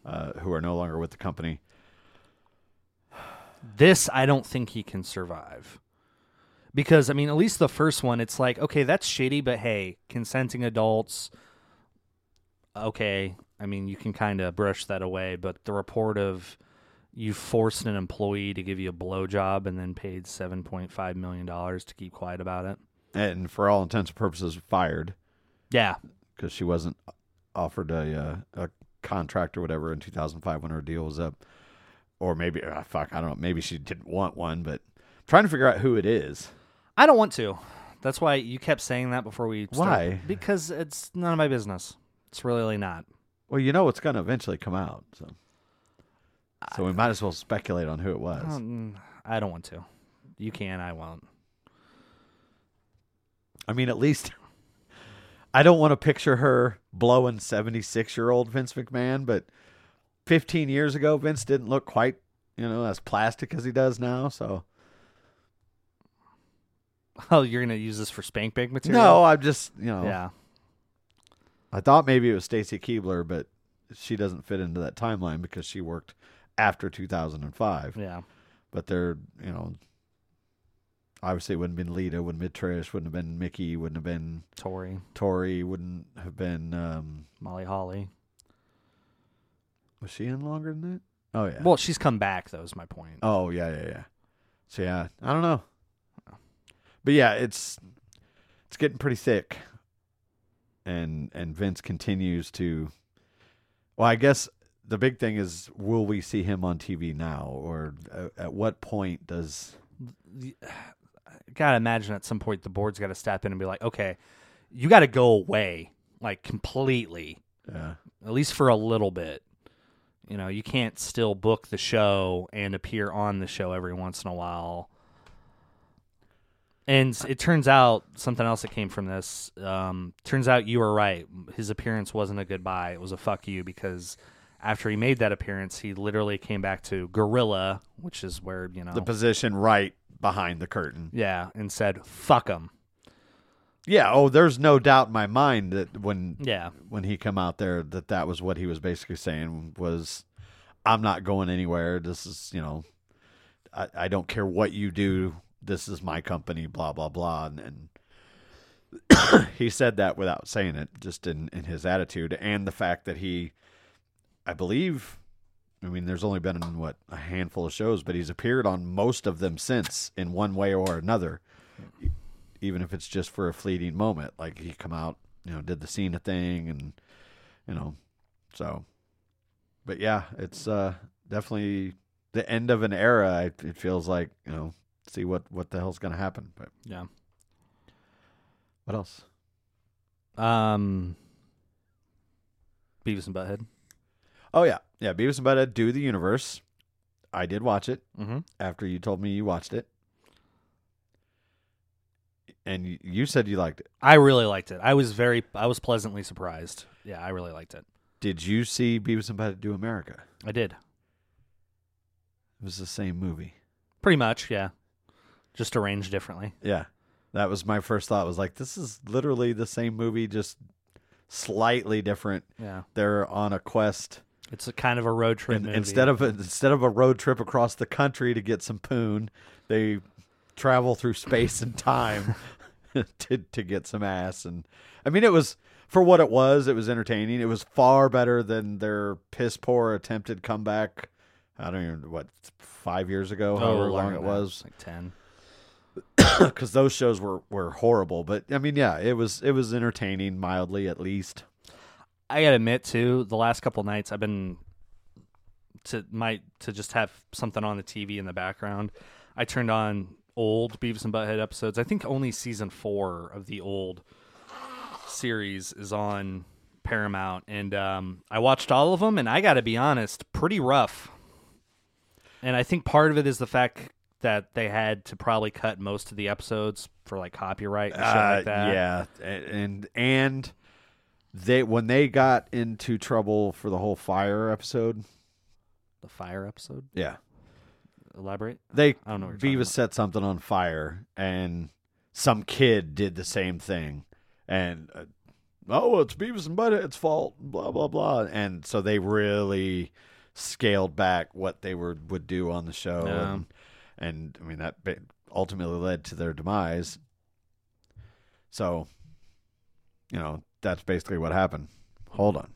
uh, who are no longer with the company. This I don't think he can survive. Because I mean, at least the first one, it's like, okay, that's shitty, but hey, consenting adults, okay. I mean, you can kind of brush that away. But the report of you forced an employee to give you a blowjob and then paid seven point five million dollars to keep quiet about it. And for all intents and purposes, fired Yeah, because she wasn't offered a uh, a contract or whatever in 2005 when her deal was up, or maybe ah, fuck, I don't know. Maybe she didn't want one, but trying to figure out who it is. I don't want to. That's why you kept saying that before we. Start. Why? Because it's none of my business. It's really not. Well, you know it's going to eventually come out, so so we might as well speculate on who it was. Um, I don't want to. You can. I won't. I mean, at least I don't want to picture her blowing 76 year old Vince McMahon, but 15 years ago, Vince didn't look quite, you know, as plastic as he does now. So, Oh, you're gonna use this for spank bank material? no, I'm just, you know, Yeah. I thought maybe it was Stacy Keibler, but she doesn't fit into that timeline because she worked after 2005. Yeah. But they're, you know, obviously it wouldn't have been Lita, wouldn't have been Trish, wouldn't have been Mickie, wouldn't have been Tori, Tori, wouldn't have been, um, Molly Holly. was she in longer than that? Oh, yeah. Well, she's come back. Though is my point. Oh yeah, yeah, yeah. So yeah, I don't know. But yeah, it's it's getting pretty thick. And and Vince continues to Well, I guess the big thing is will we see him on TV now or at what point does I Gotta imagine at some point the board's got to step in and be like, okay, you got to go away like completely, uh, at least for a little bit. You know, you can't still book the show and appear on the show every once in a while. And it turns out something else that came from this. Um, turns out you were right. His appearance wasn't a goodbye; it was a fuck you because after he made that appearance, he literally came back to Gorilla, which is where you know, The position right behind the curtain. yeah, and said "fuck him." Yeah. Oh, there's no doubt in my mind that when Yeah, when he come out there that that was what he was basically saying was, I'm not going anywhere. This is you know, I, I don't care what you do. This is my company. Blah blah blah. And, and he said that without saying it, just in in his attitude and the fact that he, I believe. I mean, there's only been what a handful of shows, but he's appeared on most of them since, in one way or another even if it's just for a fleeting moment. Like he come out, you know, did the Cena thing, and you know, so. But yeah, it's uh, definitely the end of an era. It, feels like you know, see what what the hell's gonna happen. But yeah. what else? Um, Beavis and Butthead. Oh yeah, yeah. Beavis and Butthead do the universe. I did watch it Mm-hmm. after you told me you watched it, and you, you said you liked it. I really liked it. I was very, I was pleasantly surprised. Yeah, I really liked it. Did you see Beavis and Butthead do America? I did It was the same movie. pretty much. Yeah, just arranged differently. Yeah. That was my first thought was like this is literally the same movie just slightly different. Yeah, They're on a quest it's a kind of a road trip instead of a, instead of a road trip across the country to get some poon, they travel through space and time to to get some ass and I mean it was for what it was, it was entertaining. It was far better than their piss poor attempted comeback. I don't even what 5 years ago, oh, however long it was. like ten. because those shows were were horrible. But I mean, yeah, it was it was entertaining mildly at least. I gotta admit too, the last couple nights I've been to my to just have something on the TV in the background. I turned on old Beavis and Butthead episodes. I think only season four of the old series is on Paramount, and um, I watched all of them. And I gotta be honest, pretty rough. And I think part of it is the fact that they had to probably cut most of the episodes for like copyright and shit Uh, like that. yeah, and and they when they got into trouble for the whole fire episode. The fire episode. Yeah, Elaborate. they I don't know Beavis set something on fire, and some kid did the same thing, and uh, oh, it's Beavis and Butthead's fault. Blah blah blah, and so they really scaled back what they were would do on the show, Yeah. and, and I mean that ultimately led to their demise. So, you know, that's basically what happened. Hold on.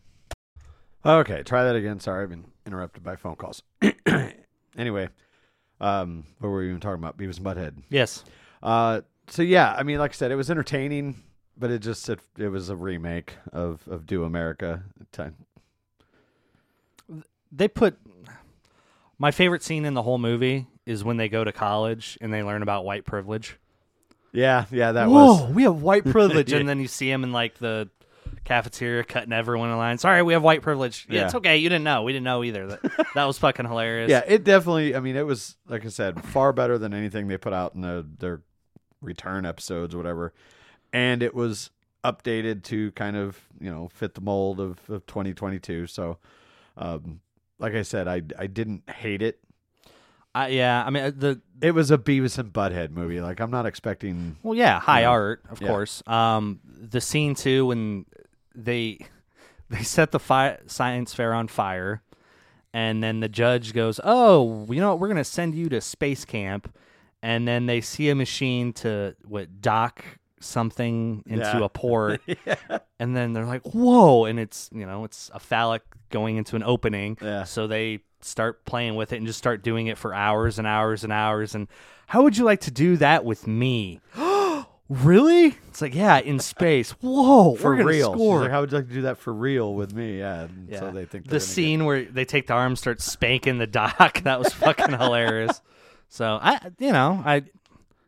Okay, try that again. Sorry, I've been interrupted by phone calls. anyway, um, what were we even talking about? Beavis and Butthead. Yes. Uh, so yeah, I mean, like I said, it was entertaining, but it just it, it was a remake of of Do America. They put my favorite scene in the whole movie is when they go to college and they learn about white privilege. Yeah, yeah, that Whoa, was we have white privilege, and then you see him in like the cafeteria cutting everyone in line. Sorry, we have white privilege. Yeah, Yeah. it's okay. You didn't know. We didn't know either. That, that was fucking hilarious. yeah. It definitely. I mean, it was like I said, far better than anything they put out in the, their return episodes, or whatever. And it was updated to kind of you know fit the mold of, of 2022. So, um, like I said, I I didn't hate it. I, yeah. I mean, uh, the It was a Beavis and Butthead movie. Like I'm not expecting. Well, yeah, high Yeah. art, of Yeah. course. Um, the scene too when they they set the fi- science fair on fire, and then the judge goes, "Oh, you know what? We're gonna send you to space camp," and then they see a machine to what dock something into Yeah. a port, and then they're like, "Whoa!" and it's you know it's a phallic going into an opening, Yeah. so they start playing with it and just start doing it for hours and hours and hours. And how would you like to do that with me? really? It's like, yeah, in space. Whoa, for we're gonna real. She's Score. like, How would you like to do that for real with me? Yeah. and yeah. So they think the they're gonna scene where they take the arm, start spanking the dock. That was fucking hilarious. So I, you know, I,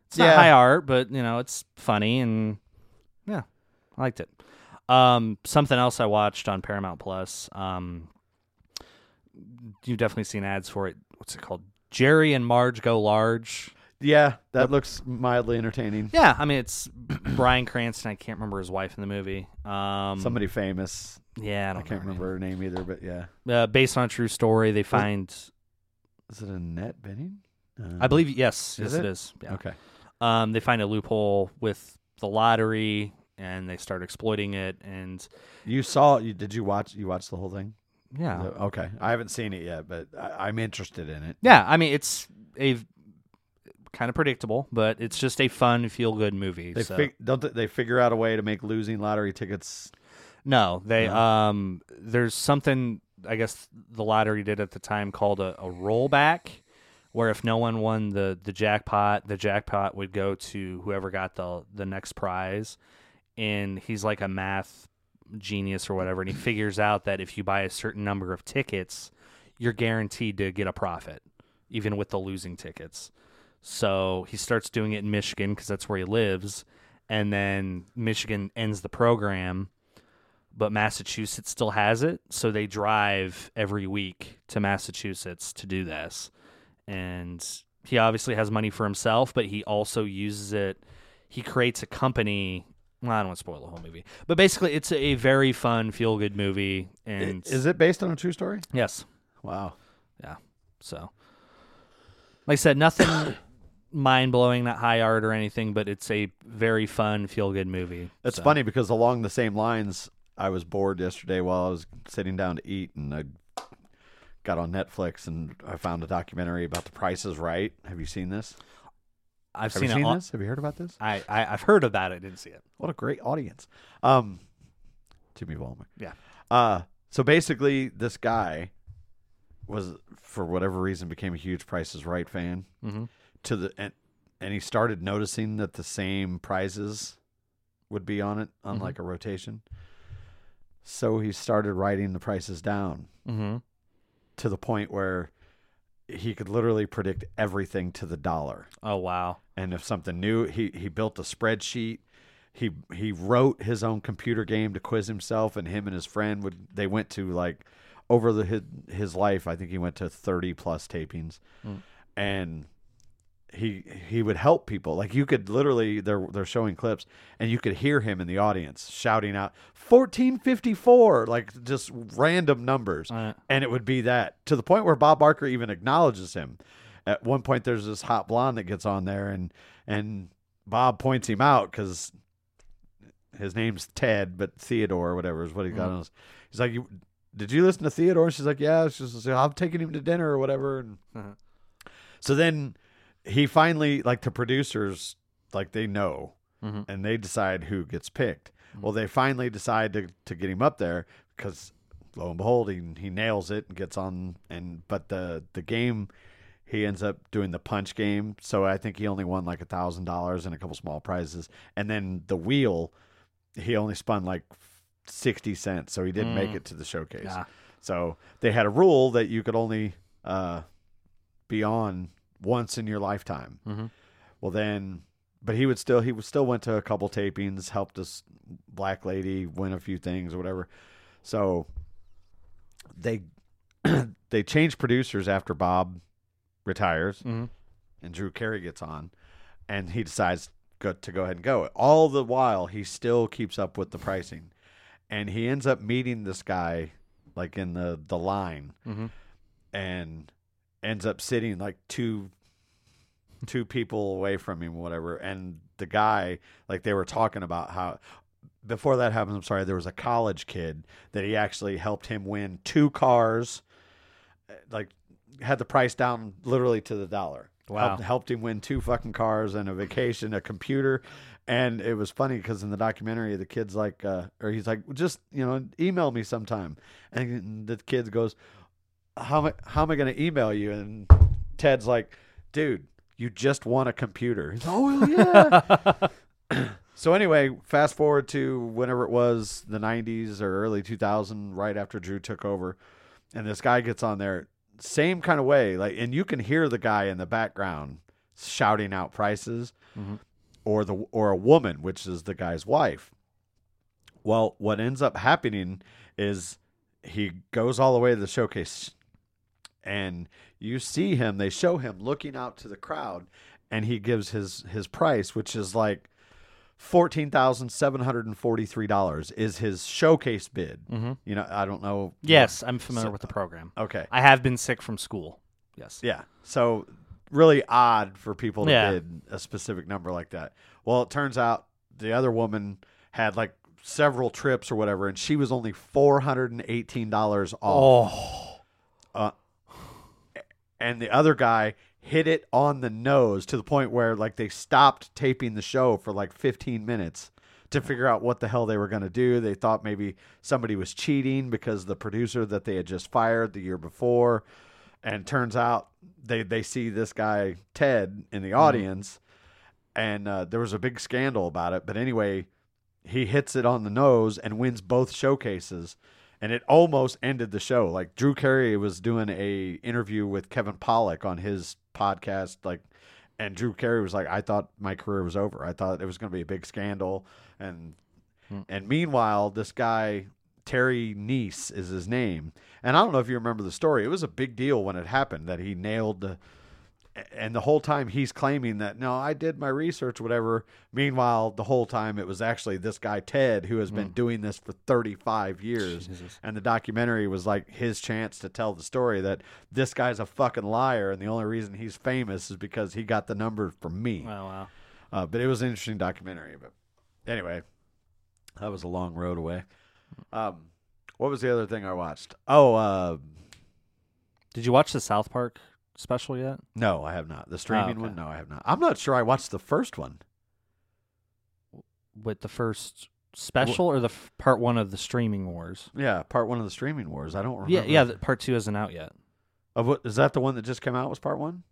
it's not Yeah. high art, but you know, it's funny and yeah, I liked it. Um, something else I watched on Paramount Plus. Um, you've definitely seen ads for it. What's it called? Jerry and Marge Go Large. Yeah, that looks mildly entertaining. Yeah, I mean it's Bryan Cranston. I can't remember his wife in the movie. Um, Somebody famous. Yeah, I I can't remember her name either, but yeah. Uh, based on a true story, they find. Is it Annette Bening? Uh, I believe yes, yes it it? is. Yeah. Okay. Um, they find a loophole with the lottery, and they start exploiting it. And You saw? You did you watch? You watched the whole thing? yeah, Okay. I haven't seen it yet, but I, I'm interested in it. yeah. I mean, it's a kind of predictable, but it's just a fun, feel good movie. They so. fig- don't they- they figure out a way to make losing lottery tickets. No, they No? um there's something I guess the lottery did at the time called a, a rollback where if no one won the the jackpot, the jackpot would go to whoever got the the next prize. And he's like a math genius or whatever, and he figures out that if you buy a certain number of tickets, you're guaranteed to get a profit, even with the losing tickets. So he starts doing it in Michigan because that's where he lives, and then Michigan ends the program but Massachusetts still has it, so they drive every week to Massachusetts to do this. And he obviously has money for himself, but he also uses it. He creates a company. Well, I don't want to spoil the whole movie, but basically, it's a very fun, feel good movie. And Is it based on a true story? yes, Wow. yeah. So, like I said, nothing mind blowing, not high art or anything, but it's a very fun, feel good movie. It's So- funny because along the same lines, I was bored yesterday while I was sitting down to eat, and I got on Netflix and I found a documentary about The Price is Right. Have you seen this? I've Have seen seen on- this? Have you heard about this? I, I I've heard about it. I didn't see it. What a great audience. Um, Jimmy Ballmer. Yeah. Uh, so basically, this guy was, for whatever reason, became a huge Price is Right fan. Mm-hmm. To the and, and he started noticing that the same prizes would be on it on Mhm. like a rotation. So he started writing the prices down Mm-hmm. to the point where he could literally predict everything to the dollar. Oh wow. and if something new he he built a spreadsheet he he wrote his own computer game to quiz himself and him and his friend would they went to like over the his, his life i think he went to 30 plus tapings Mm. and he he would help people like you could literally they're they're showing clips and you could hear him in the audience shouting out 1454 like just random numbers Uh, and it would be that to the point where Bob Barker even acknowledges him. At one point, there's this hot blonde that gets on there, and and Bob points him out because his name's Ted, but Theodore or whatever is what he got on. His, he's like, "You did you listen to Theodore?" And she's like, "Yeah." She's like, "I'm taking him to dinner or whatever." And Uh-huh. so then he finally, like the producers, like they know, Mhm. and they decide who gets picked. Well, they finally decide to to get him up there because lo and behold, he he nails it and gets on. And but the the game, he ends up doing the punch game. So I think he only won like a thousand dollars and a couple small prizes. And then the wheel, he only spun like sixty cents, so he didn't make Mm. it to the showcase. Yeah. So they had a rule that you could only uh, be on once in your lifetime. Mhm. Well, then, but he would still he would still went to a couple tapings, helped this black lady win a few things or whatever. So they they changed producers after Bob retires Mhm. and Drew Carey gets on, and he decides go, to go ahead and go. All the while, he still keeps up with the pricing, and he ends up meeting this guy like in the the line, Mhm. and ends up sitting like two two people away from him, whatever. And the guy, like they were talking about how before that happened, I'm sorry, there was a college kid that he actually helped him win two cars, uh, like had the price down literally to the dollar. Wow. Helped, helped him win two fucking cars and a vacation, a computer. And it was funny because in the documentary, the kid's like, uh, or he's like, just, you know, email me sometime. And the kid goes, how am I, how am I going to email you? And Ted's like, dude, you just won a computer. Oh, yeah. so anyway, fast forward to whenever it was the 90s or early 2000, right after Drew took over. And this guy gets on there, same kind of way. Like, and you can hear the guy in the background shouting out prices Mhm. or the, or a woman, which is the guy's wife. Well, what ends up happening is he goes all the way to the showcase and you see him they show him looking out to the crowd and he gives his his price which is like fourteen thousand seven hundred and forty three dollars is his showcase bid. Mhm. You know, I don't know. Yes, I'm familiar So- with the program. Okay. I have been sick from school. Yes. Yeah. So really odd for people to Yeah. bid a specific number like that. Well, it turns out the other woman had like several trips or whatever, and she was only four hundred and eighteen dollars off. Oh. Uh, and the other guy hit it on the nose to the point where like they stopped taping the show for like 15 minutes to figure out what the hell they were going to do. They thought maybe somebody was cheating because the producer that they had just fired the year before and turns out they they see this guy Ted in the audience and uh, there was a big scandal about it, but anyway, he hits it on the nose and wins both showcases and it almost ended the show. Like Drew Carey was doing a interview with Kevin Pollak on his podcast, like, and Drew Carey was like, "I thought my career was over. I thought it was going to be a big scandal." And hmm. and meanwhile, this guy Terry Kniess is his name, and I don't know if you remember the story. It was a big deal when it happened that he nailed the. And the whole time he's claiming that no, I did my research, whatever. Meanwhile, the whole time it was actually this guy Ted who has been doing this for 35 years, Jesus. and the documentary was like his chance to tell the story that this guy's a fucking liar, and the only reason he's famous is because he got the number from me. Oh wow. Uh, but it was an interesting documentary. But anyway, that was a long road away. Um, what was the other thing I watched? Oh, uh, Did you watch the South Park special yet? no, I have not. The streaming okay. one? No, I have not. I'm not sure I watched the first one. With the first special or the f- part one of the streaming wars? Yeah, part one of the streaming wars. I don't remember. Yeah, yeah. The, part two isn't out yet. Of what, is that the one that just came out? Was part one?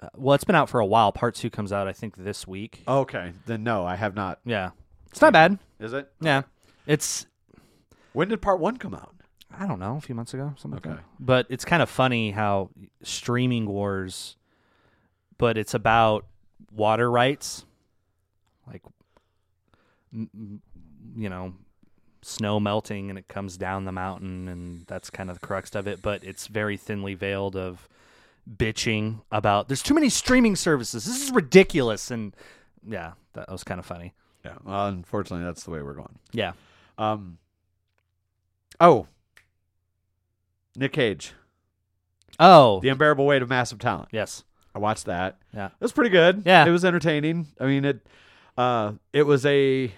Uh, well, it's been out for a while. Part two comes out, I think, this week. Okay, then no, I have not. Yeah, it's not bad. Is it? Yeah, it's When did part one come out? I don't know, a few months ago, something Okay. like that. But it's kind of funny how streaming wars, but it's about water rights, like, m- m- you know, snow melting and it comes down the mountain, and that's kind of the crux of it. But it's very thinly veiled of bitching about there's too many streaming services. This is ridiculous, and yeah, that was kind of funny. Yeah. Well, unfortunately, that's the way we're going. Yeah. Um. Oh. Nick Cage, Oh, The Unbearable Weight of Massive Talent. yes. I watched that. Yeah. It was pretty good. Yeah. It was entertaining. I mean it uh it was a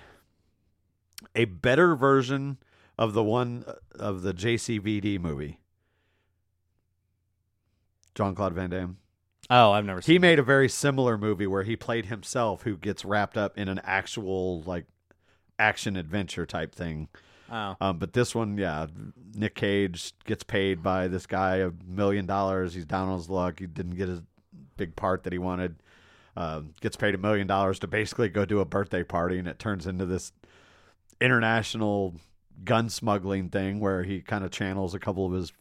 a better version of the one uh, of the JCVD movie. Jean-Claude Van Damme. Oh, I've never seen. He made a very similar movie where he played himself who gets wrapped up in an actual like action adventure type thing. Oh. Um, but this one, yeah, Nick Cage gets paid by this guy a million dollars. He's down on his luck. He didn't get his big part that he wanted. Um, gets paid a million dollars to basically go do a birthday party, and it turns into this international gun smuggling thing where he kind of channels a couple of his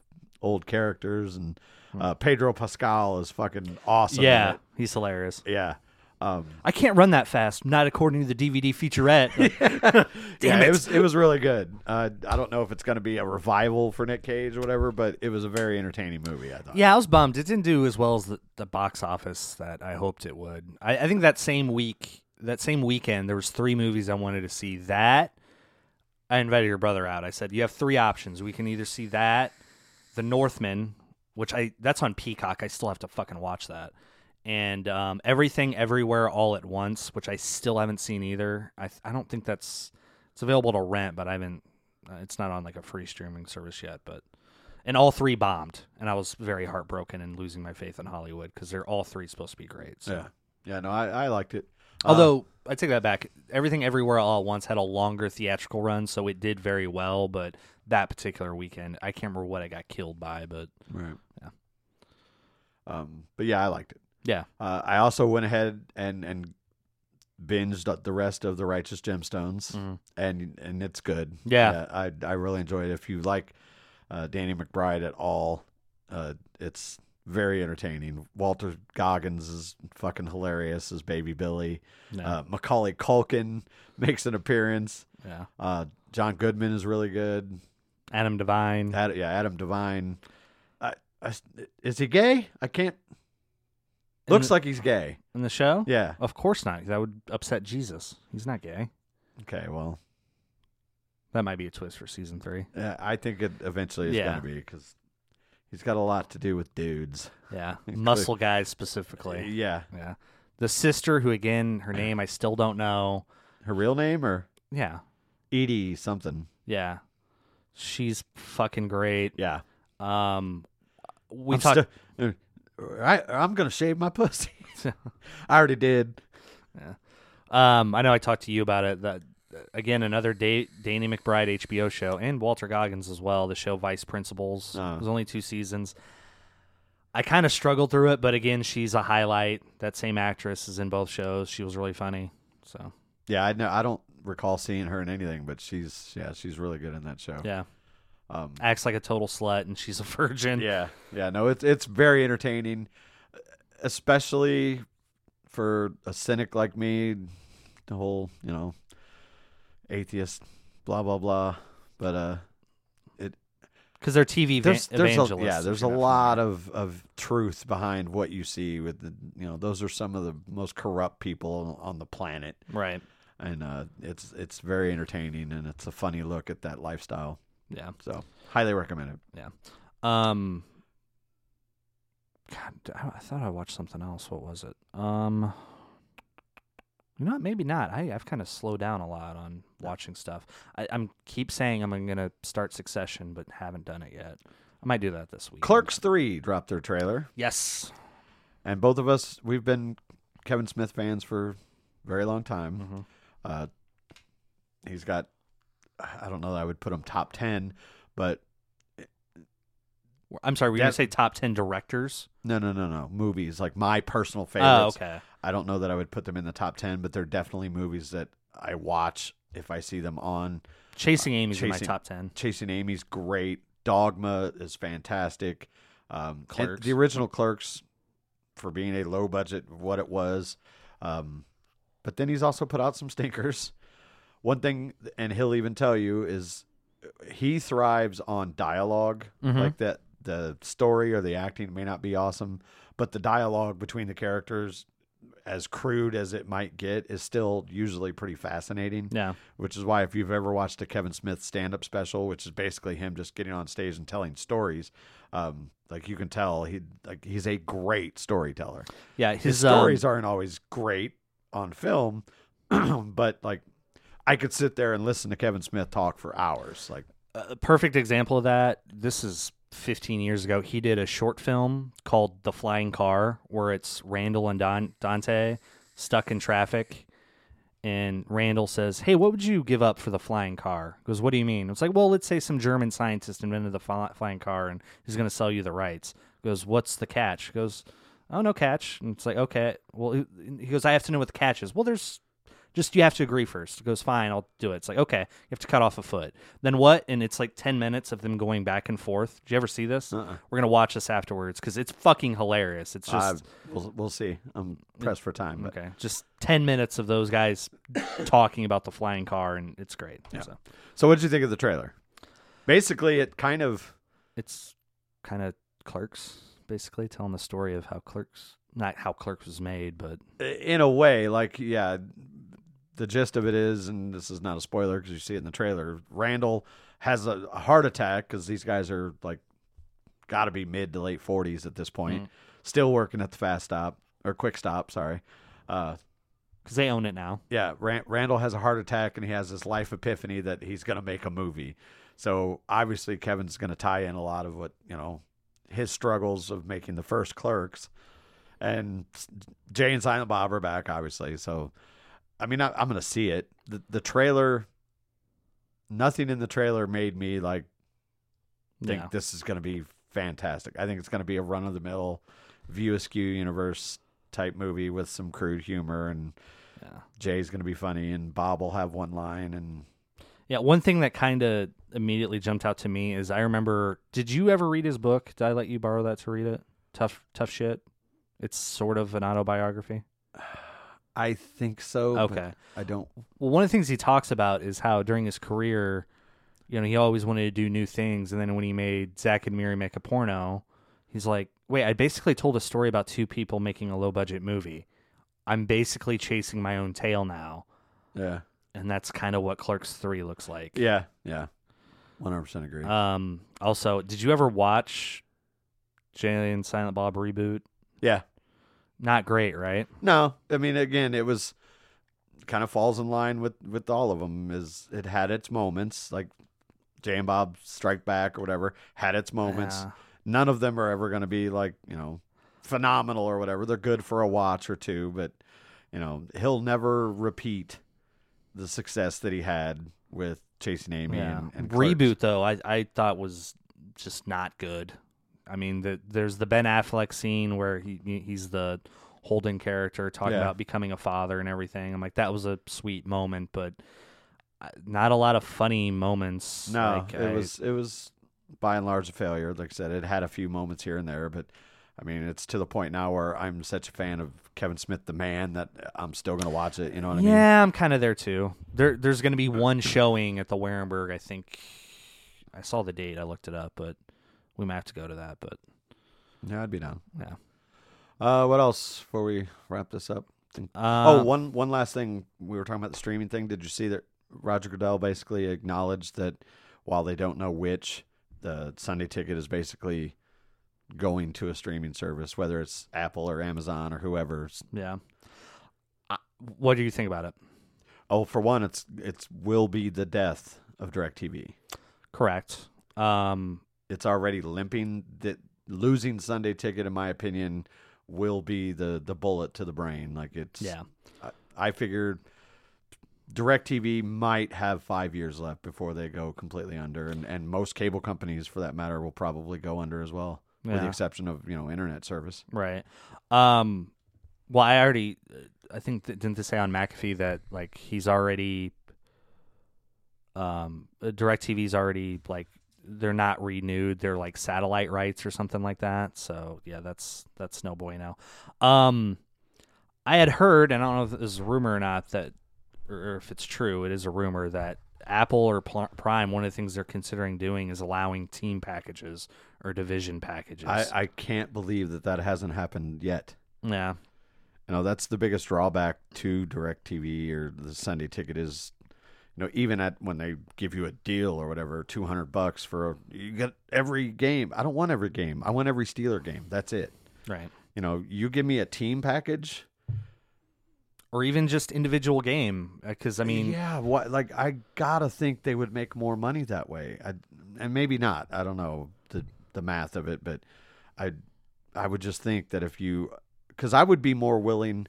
old characters. And uh, Pedro Pascal is fucking awesome. Yeah, he's hilarious. yeah. Um, I can't run that fast, not according to the DVD featurette. yeah, it. it was it was really good. Uh, I don't know if it's going to be a revival for Nick Cage or whatever, but it was a very entertaining movie. I thought. yeah, I was bummed. It didn't do as well as the, the box office that I hoped it would. I, I think that same week, that same weekend, there was three movies I wanted to see. That I invited your brother out. I said, "You have three options. We can either see that, The Northman, which I that's on Peacock. I still have to fucking watch that." And um, everything, everywhere, all at once, which I still haven't seen either. I I don't think that's it's available to rent, but I haven't. Uh, it's not on like a free streaming service yet. But and all three bombed, and I was very heartbroken and losing my faith in Hollywood because they're all three supposed to be great. So. yeah, yeah. No, I, I liked it. Uh, Although I take that back, everything everywhere all at once had a longer theatrical run, so it did very well. But that particular weekend, I can't remember what I got killed by, but right, Yeah. Um, but yeah, I liked it. Yeah, Uh, I also went ahead and and binged the rest of the Righteous Gemstones, Mhm. and and it's good. Yeah. I I really enjoyed it. If you like uh, Danny McBride at all, uh, it's very entertaining. Walton Goggins is fucking hilarious as Baby Billy. no, Uh, Macaulay Culkin makes an appearance. yeah. Uh, John Goodman is really good. Adam Devine. Ad, yeah, Adam Devine. I, I, is he gay? I can't. Looks the- like he's gay. in the show. Yeah. Of course not. That would upset Jesus. He's not gay. Okay. Well, That might be a twist for season three. uh, I think it eventually is Yeah. going to be because he's got a lot to do with dudes. Yeah, muscle guys specifically. Yeah. Yeah, the sister who again, her name I still don't know. Her real name or Yeah, Edie something. yeah, she's fucking great. Yeah. Um, we talked. Uh, I, I'm going to shave my pussy. I already did. Um, I know I talked to you about it. That again, another da- Danny McBride HBO show, and Walton Goggins as well. The show Vice Principals. Oh. It was only two seasons. I kind of struggled through it, but again, she's a highlight. That same actress is in both shows. She was really funny. So Yeah, I know. I don't recall seeing her in anything, but she's yeah, she's really good in that show. yeah, Um, acts like a total slut, and she's a virgin. yeah, yeah. No, it's it's very entertaining, especially for a cynic like me. The whole you know atheist, blah blah blah. But uh, it because they're TV va- there's there's a, yeah, there's a lot familiar. of of truth behind what you see with the you know those are some of the most corrupt people on the planet. right. and uh, it's it's very entertaining and it's a funny look at that lifestyle. Yeah. So highly recommend it. Yeah. Um. God, I I thought I watched something else. What was it? Um. You know, what? maybe not. I I've kind of slowed down a lot on watching stuff. I, I'm keep saying I'm gonna start Succession, but haven't done it yet. I might do that this week. Clerks three dropped their trailer, Yes. and both of us we've been Kevin Smith fans for a very long time. Mhm. Uh, he's got I don't know that I would put him top ten, but I'm sorry. Were you gonna say top ten directors? no no no no movies like my personal favorites. Oh, favorites. okay. I don't know that I would put them in the top ten, but they're definitely movies that I watch if I see them on. Chasing Amy's in my top ten. Chasing Amy's great. Dogma is fantastic. Um, Clerks. the original Clerks, for being a low budget, what it was. Um, but then he's also put out some stinkers. One thing, and he'll even tell you, is he thrives on dialog Mhm. Like that, the story or the acting may not be awesome, but the dialogue between the characters, as crude as it might get, is still usually pretty fascinating Yeah. which is why if you've ever watched a Kevin Smith stand-up special, which is basically him just getting on stage and telling stories, um, like you can tell he like he's a great storyteller. Yeah. His, His, um, stories aren't always great on film, but like I could sit there and listen to Kevin Smith talk for hours. Like a perfect example of that. This is 15 years ago. He did a short film called The Flying Car, where it's Randall and Don- Dante stuck in traffic. And Randall says, Hey, what would you give up for the flying car? He goes, What do you mean? It's like, Well, let's say some German scientist invented the fly- flying car and he's going to sell you the rights. He goes, What's the catch? He goes, Oh, no catch. And it's like, Okay. Well, he he goes, I have to know what the catch is. Well, there's just you have to agree first. He goes, fine, I'll do it. It's like, okay, you have to cut off a foot. Then what? And it's like 10 minutes of them going back and forth. Did you ever see this? Uh-uh. We're going to watch this afterwards because it's fucking hilarious. It's uh, just, we'll we'll see. I'm pressed for time, but okay, just 10 minutes of those guys talking about the flying car, and it's great. Yeah. So so what did you think of the trailer? Basically, it kind of it's kind of clerks, basically telling the story of how clerks, not how clerks was made, but in a way, like yeah, the gist of it is, and this is not a spoiler because you see it in the trailer. Randall has a, a heart attack because these guys are like got to be mid to late forties at this point, Mhm. still working at the fast stop or quick stop. Sorry, uh, because they own it now. yeah. Ran- Randall has a heart attack and he has this life epiphany that he's going to make a movie. So obviously Kevin's going to tie in a lot of what you know his struggles of making the first Clerks, and Jay and Silent Bob are back, obviously. So, I mean, I, I'm going to see it. The the trailer, nothing in the trailer made me like think this is going to be fantastic. I think it's going to be a run of the mill View Askew universe type movie with some crude humor and Yeah. Jay's going to be funny and Bob will have one line and Yeah, one thing that kind of immediately jumped out to me is I remember. Did you ever read his book? Did I let you borrow that to read it? Tough, tough shit. It's sort of an autobiography. I think so. Okay. I don't. Well, one of the things he talks about is how during his career, you know, he always wanted to do new things, and then when he made Zack and Miri make a porno, He's like, wait, I basically told a story about two people making a low budget movie. I'm basically chasing my own tail now. Yeah. And that's kind of what Clerks 3 looks like. Yeah. Yeah. One hundred percent agree. Um, also, did you ever watch Jay and Silent Bob reboot? yeah. Not great, right? No, I mean, again, it was kind of falls in line with with all of them. Is it had its moments, like Jay and Bob Strike Back or whatever, had its moments. Yeah. None of them are ever going to be like you know phenomenal or whatever. They're good for a watch or two, but you know he'll never repeat the success that he had with Chasing Amy Yeah. and, and Reboot though, I I thought was just not good. I mean, the, there's the Ben Affleck scene where he he's the Holden character talking Yeah. about becoming a father and everything. I'm like, that was a sweet moment, but uh, not a lot of funny moments. No, Like, it I- was it was by and large a failure. Like I said, it had a few moments here and there, but I mean, it's to the point now where I'm such a fan of Kevin Smith, the man, that I'm still going to watch it. You know what I mean? yeah, I'm kind of there too. There, there's going to be one showing at the Wehrenberg. I think I saw the date. I looked it up, but we might have to go to that. But Yeah, I'd be down. yeah. Uh, what else before we wrap this up? Um, oh, one one last thing. We were talking about the streaming thing. Did you see that Roger Goodell basically acknowledged that while they don't know which, the Sunday ticket is basically going to a streaming service, whether it's Apple or Amazon or whoever. yeah. Uh, what do you think about it? Oh, for one, it's it's will be the death of DirecTV. Correct. Um, It's already limping. That losing Sunday ticket, in my opinion, will be the the bullet to the brain. Like it's yeah. I, I figured DirecTV might have five years left before they go completely under, and, and most cable companies, for that matter, will probably go under as well, with the exception of you know internet service. Right. Um, well, I already, I think, th- didn't they say on McAfee that like he's already, um, uh, DirecTV's already like they're not renewed. They're like satellite rights or something like that. So yeah, that's that's no bueno. Um, I had heard, and I don't know if this is a rumor or not that, or if it's true. It is a rumor that Apple or Pl- Prime, one of the things they're considering doing is allowing team packages or division packages. I, I can't believe that that hasn't happened yet. yeah. You know, that's the biggest drawback to DirecTV or the Sunday ticket is, you know, even at when they give you a deal or whatever, two hundred bucks for a, you get every game. I don't want every game. I want every Steeler game. That's it. Right. You know, you give me a team package. or even just individual game uh, because i mean yeah, what? Like, I gotta think they would make more money that way. I, and maybe not. I don't know the the math of it, but I, I would just think that if you, because I would be more willing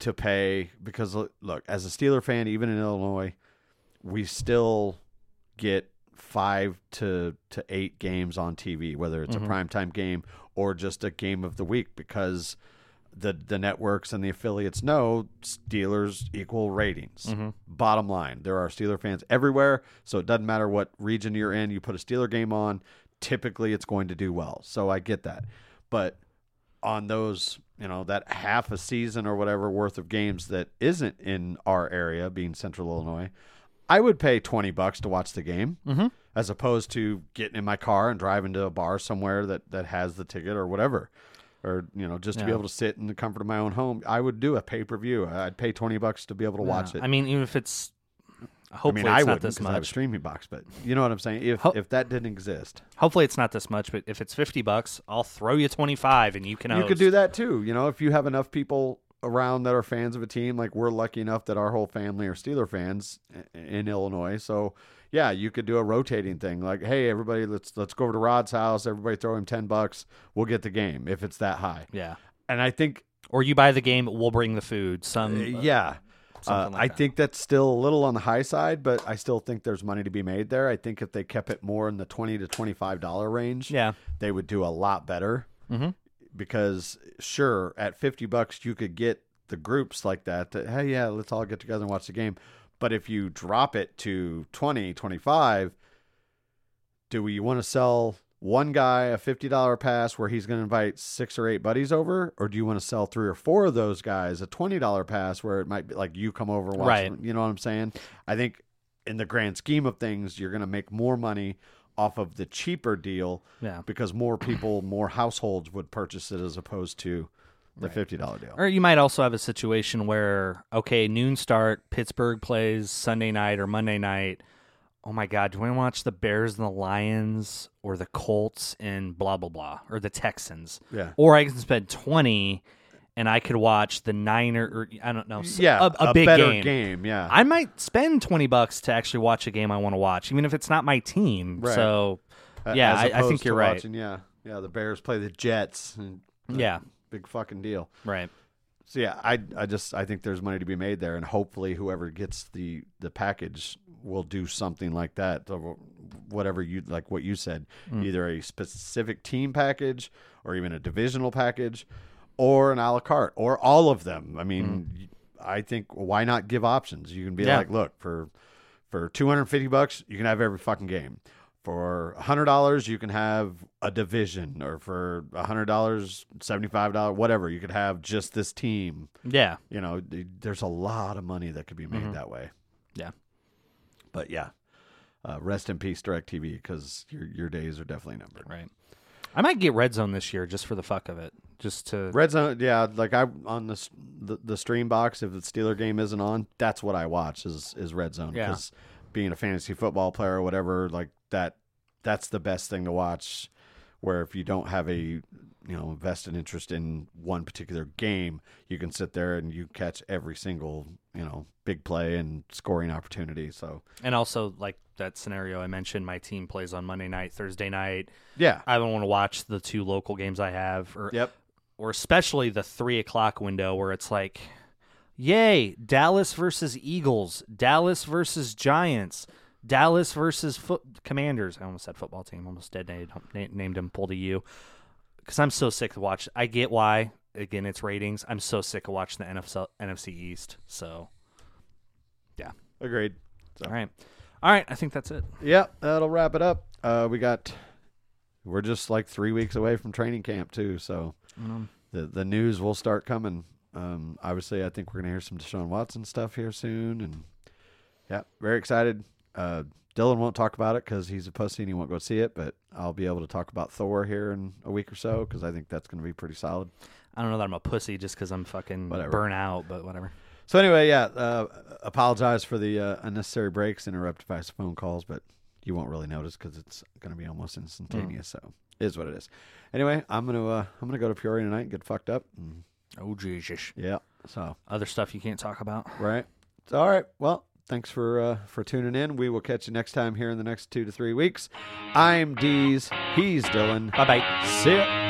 to pay because look, look, as a Steeler fan, even in Illinois, we still get five to to eight games on TV, whether it's Mhm. a primetime game or just a game of the week, because the the networks and the affiliates know Steelers equal ratings. Mhm. Bottom line, there are Steeler fans everywhere, so it doesn't matter what region you're in. You put a Steeler game on, typically it's going to do well. So I get that, but on those, you know, that half a season or whatever worth of games that isn't in our area, being Central Illinois, I would pay twenty bucks to watch the game, Mhm. as opposed to getting in my car and driving to a bar somewhere that that has the ticket or whatever, or you know, just to be able to sit in the comfort of my own home. I would do a pay per view. I'd pay twenty bucks to be able to watch it. i mean even if it's I hopefully mean, I it's not this because I have a streaming box, but you know what I'm saying. If Ho- if that didn't exist, hopefully it's not this much but if it's 50 bucks i'll throw you 25 and you can you could do that too. You know, if you have enough people around that are fans of a team, like we're lucky enough that our whole family are Steeler fans in Illinois. So yeah, you could do a rotating thing. Like, hey, everybody, let's let's go over to Rod's house. Everybody throw him ten bucks. We'll get the game if it's that high. yeah And I think, or you buy the game we'll bring the food some uh, yeah. Uh, like I that. think that's still a little on the high side, but I still think there's money to be made there. I think if they kept it more in the twenty to twenty five dollar range, yeah they would do a lot better. Mhm. Because sure, at fifty bucks you could get the groups like that. That hey, yeah, let's all get together and watch the game. But if you drop it to 20, 25, do we want to sell one guy a fifty dollar pass where he's going to invite six or eight buddies over, or do you want to sell three or four of those guys a twenty dollar pass where it might be like you come over and watch? Right. You know what I'm saying? I think in the grand scheme of things, you're going to make more money off of the cheaper deal Yeah. because more people, more households would purchase it as opposed to the fifty dollar deal. Or you might also have a situation where, okay, noon start, Pittsburgh plays Sunday night or Monday night. Oh my God, do I watch the Bears and the Lions or the Colts and blah, blah, blah, or the Texans? Yeah. Or I can spend 20 and I could watch the Niner, or I don't know, Yeah, a, a big better game. Yeah, I might spend 20 bucks to actually watch a game I want to watch, even if it's not my team. Right. So, A- yeah, I, I think you're right. watching- yeah, yeah. The Bears play the Jets. And Yeah, big fucking deal. right. So yeah, I I just I think there's money to be made there, and hopefully whoever gets the the package will do something like that. Whatever you like, what you said, Mm. either a specific team package or even a divisional package, or an a la carte, or all of them. I mean, I think why not give options? You can be Mm. Yeah. like, look for for 250 bucks, you can have every fucking game. For $100, you can have a division, or for $100, $75, whatever, you could have just this team. Yeah. You know, there's a lot of money that could be made that way. Mm-hmm. Yeah. But yeah, uh, rest in peace, DirecTV, because your your days are definitely numbered. Right. I might get Red Zone this year just for the fuck of it. Just to Red Zone, yeah, like I on the, the the stream box, if the Steeler game isn't on, that's what I watch is is Red Zone. Yeah. Because being a fantasy football player or whatever, like that, that's the best thing to watch. Where if you don't have a you know vested interest in one particular game, you can sit there and you catch every single you know big play and scoring opportunity. So and also like that scenario I mentioned, my team plays on Monday night, Thursday night. yeah, I don't want to watch the two local games I have, or yep, or especially the three o'clock window where it's like, yay, Dallas versus Eagles, Dallas versus Giants, Dallas versus foot Commanders. I almost said football team, almost dead named, named him, pulled a U. Because I'm so sick of watch. I get why. Again, it's ratings. I'm so sick of watching the NFC, NFC East. So, yeah. agreed. All right. All right. I think that's it. Yeah, that'll wrap it up. Uh, we got we're just like three weeks away from training camp too, so the the news will start coming. Um, obviously, I think we're gonna hear some Deshaun Watson stuff here soon, and yeah, very excited. Uh, Dylan won't talk about it because he's a pussy and he won't go see it, but I'll be able to talk about Thor here in a week or so because I think that's gonna be pretty solid. I don't know that I'm a pussy just because I'm fucking Whatever. burnt out, but whatever. So anyway, yeah, uh, apologize for the uh, unnecessary breaks interrupted by phone calls, but you won't really notice because it's going to be almost instantaneous. So it is what it is. Anyway, I'm gonna uh, I'm gonna go to Peoria tonight and get fucked up. Oh, Jesus. yeah, so Other stuff you can't talk about. right. So, all right. Well, thanks for uh, for tuning in. We will catch you next time here in the next two to three weeks. I'm Dees. He's Dylan. Bye bye. See ya.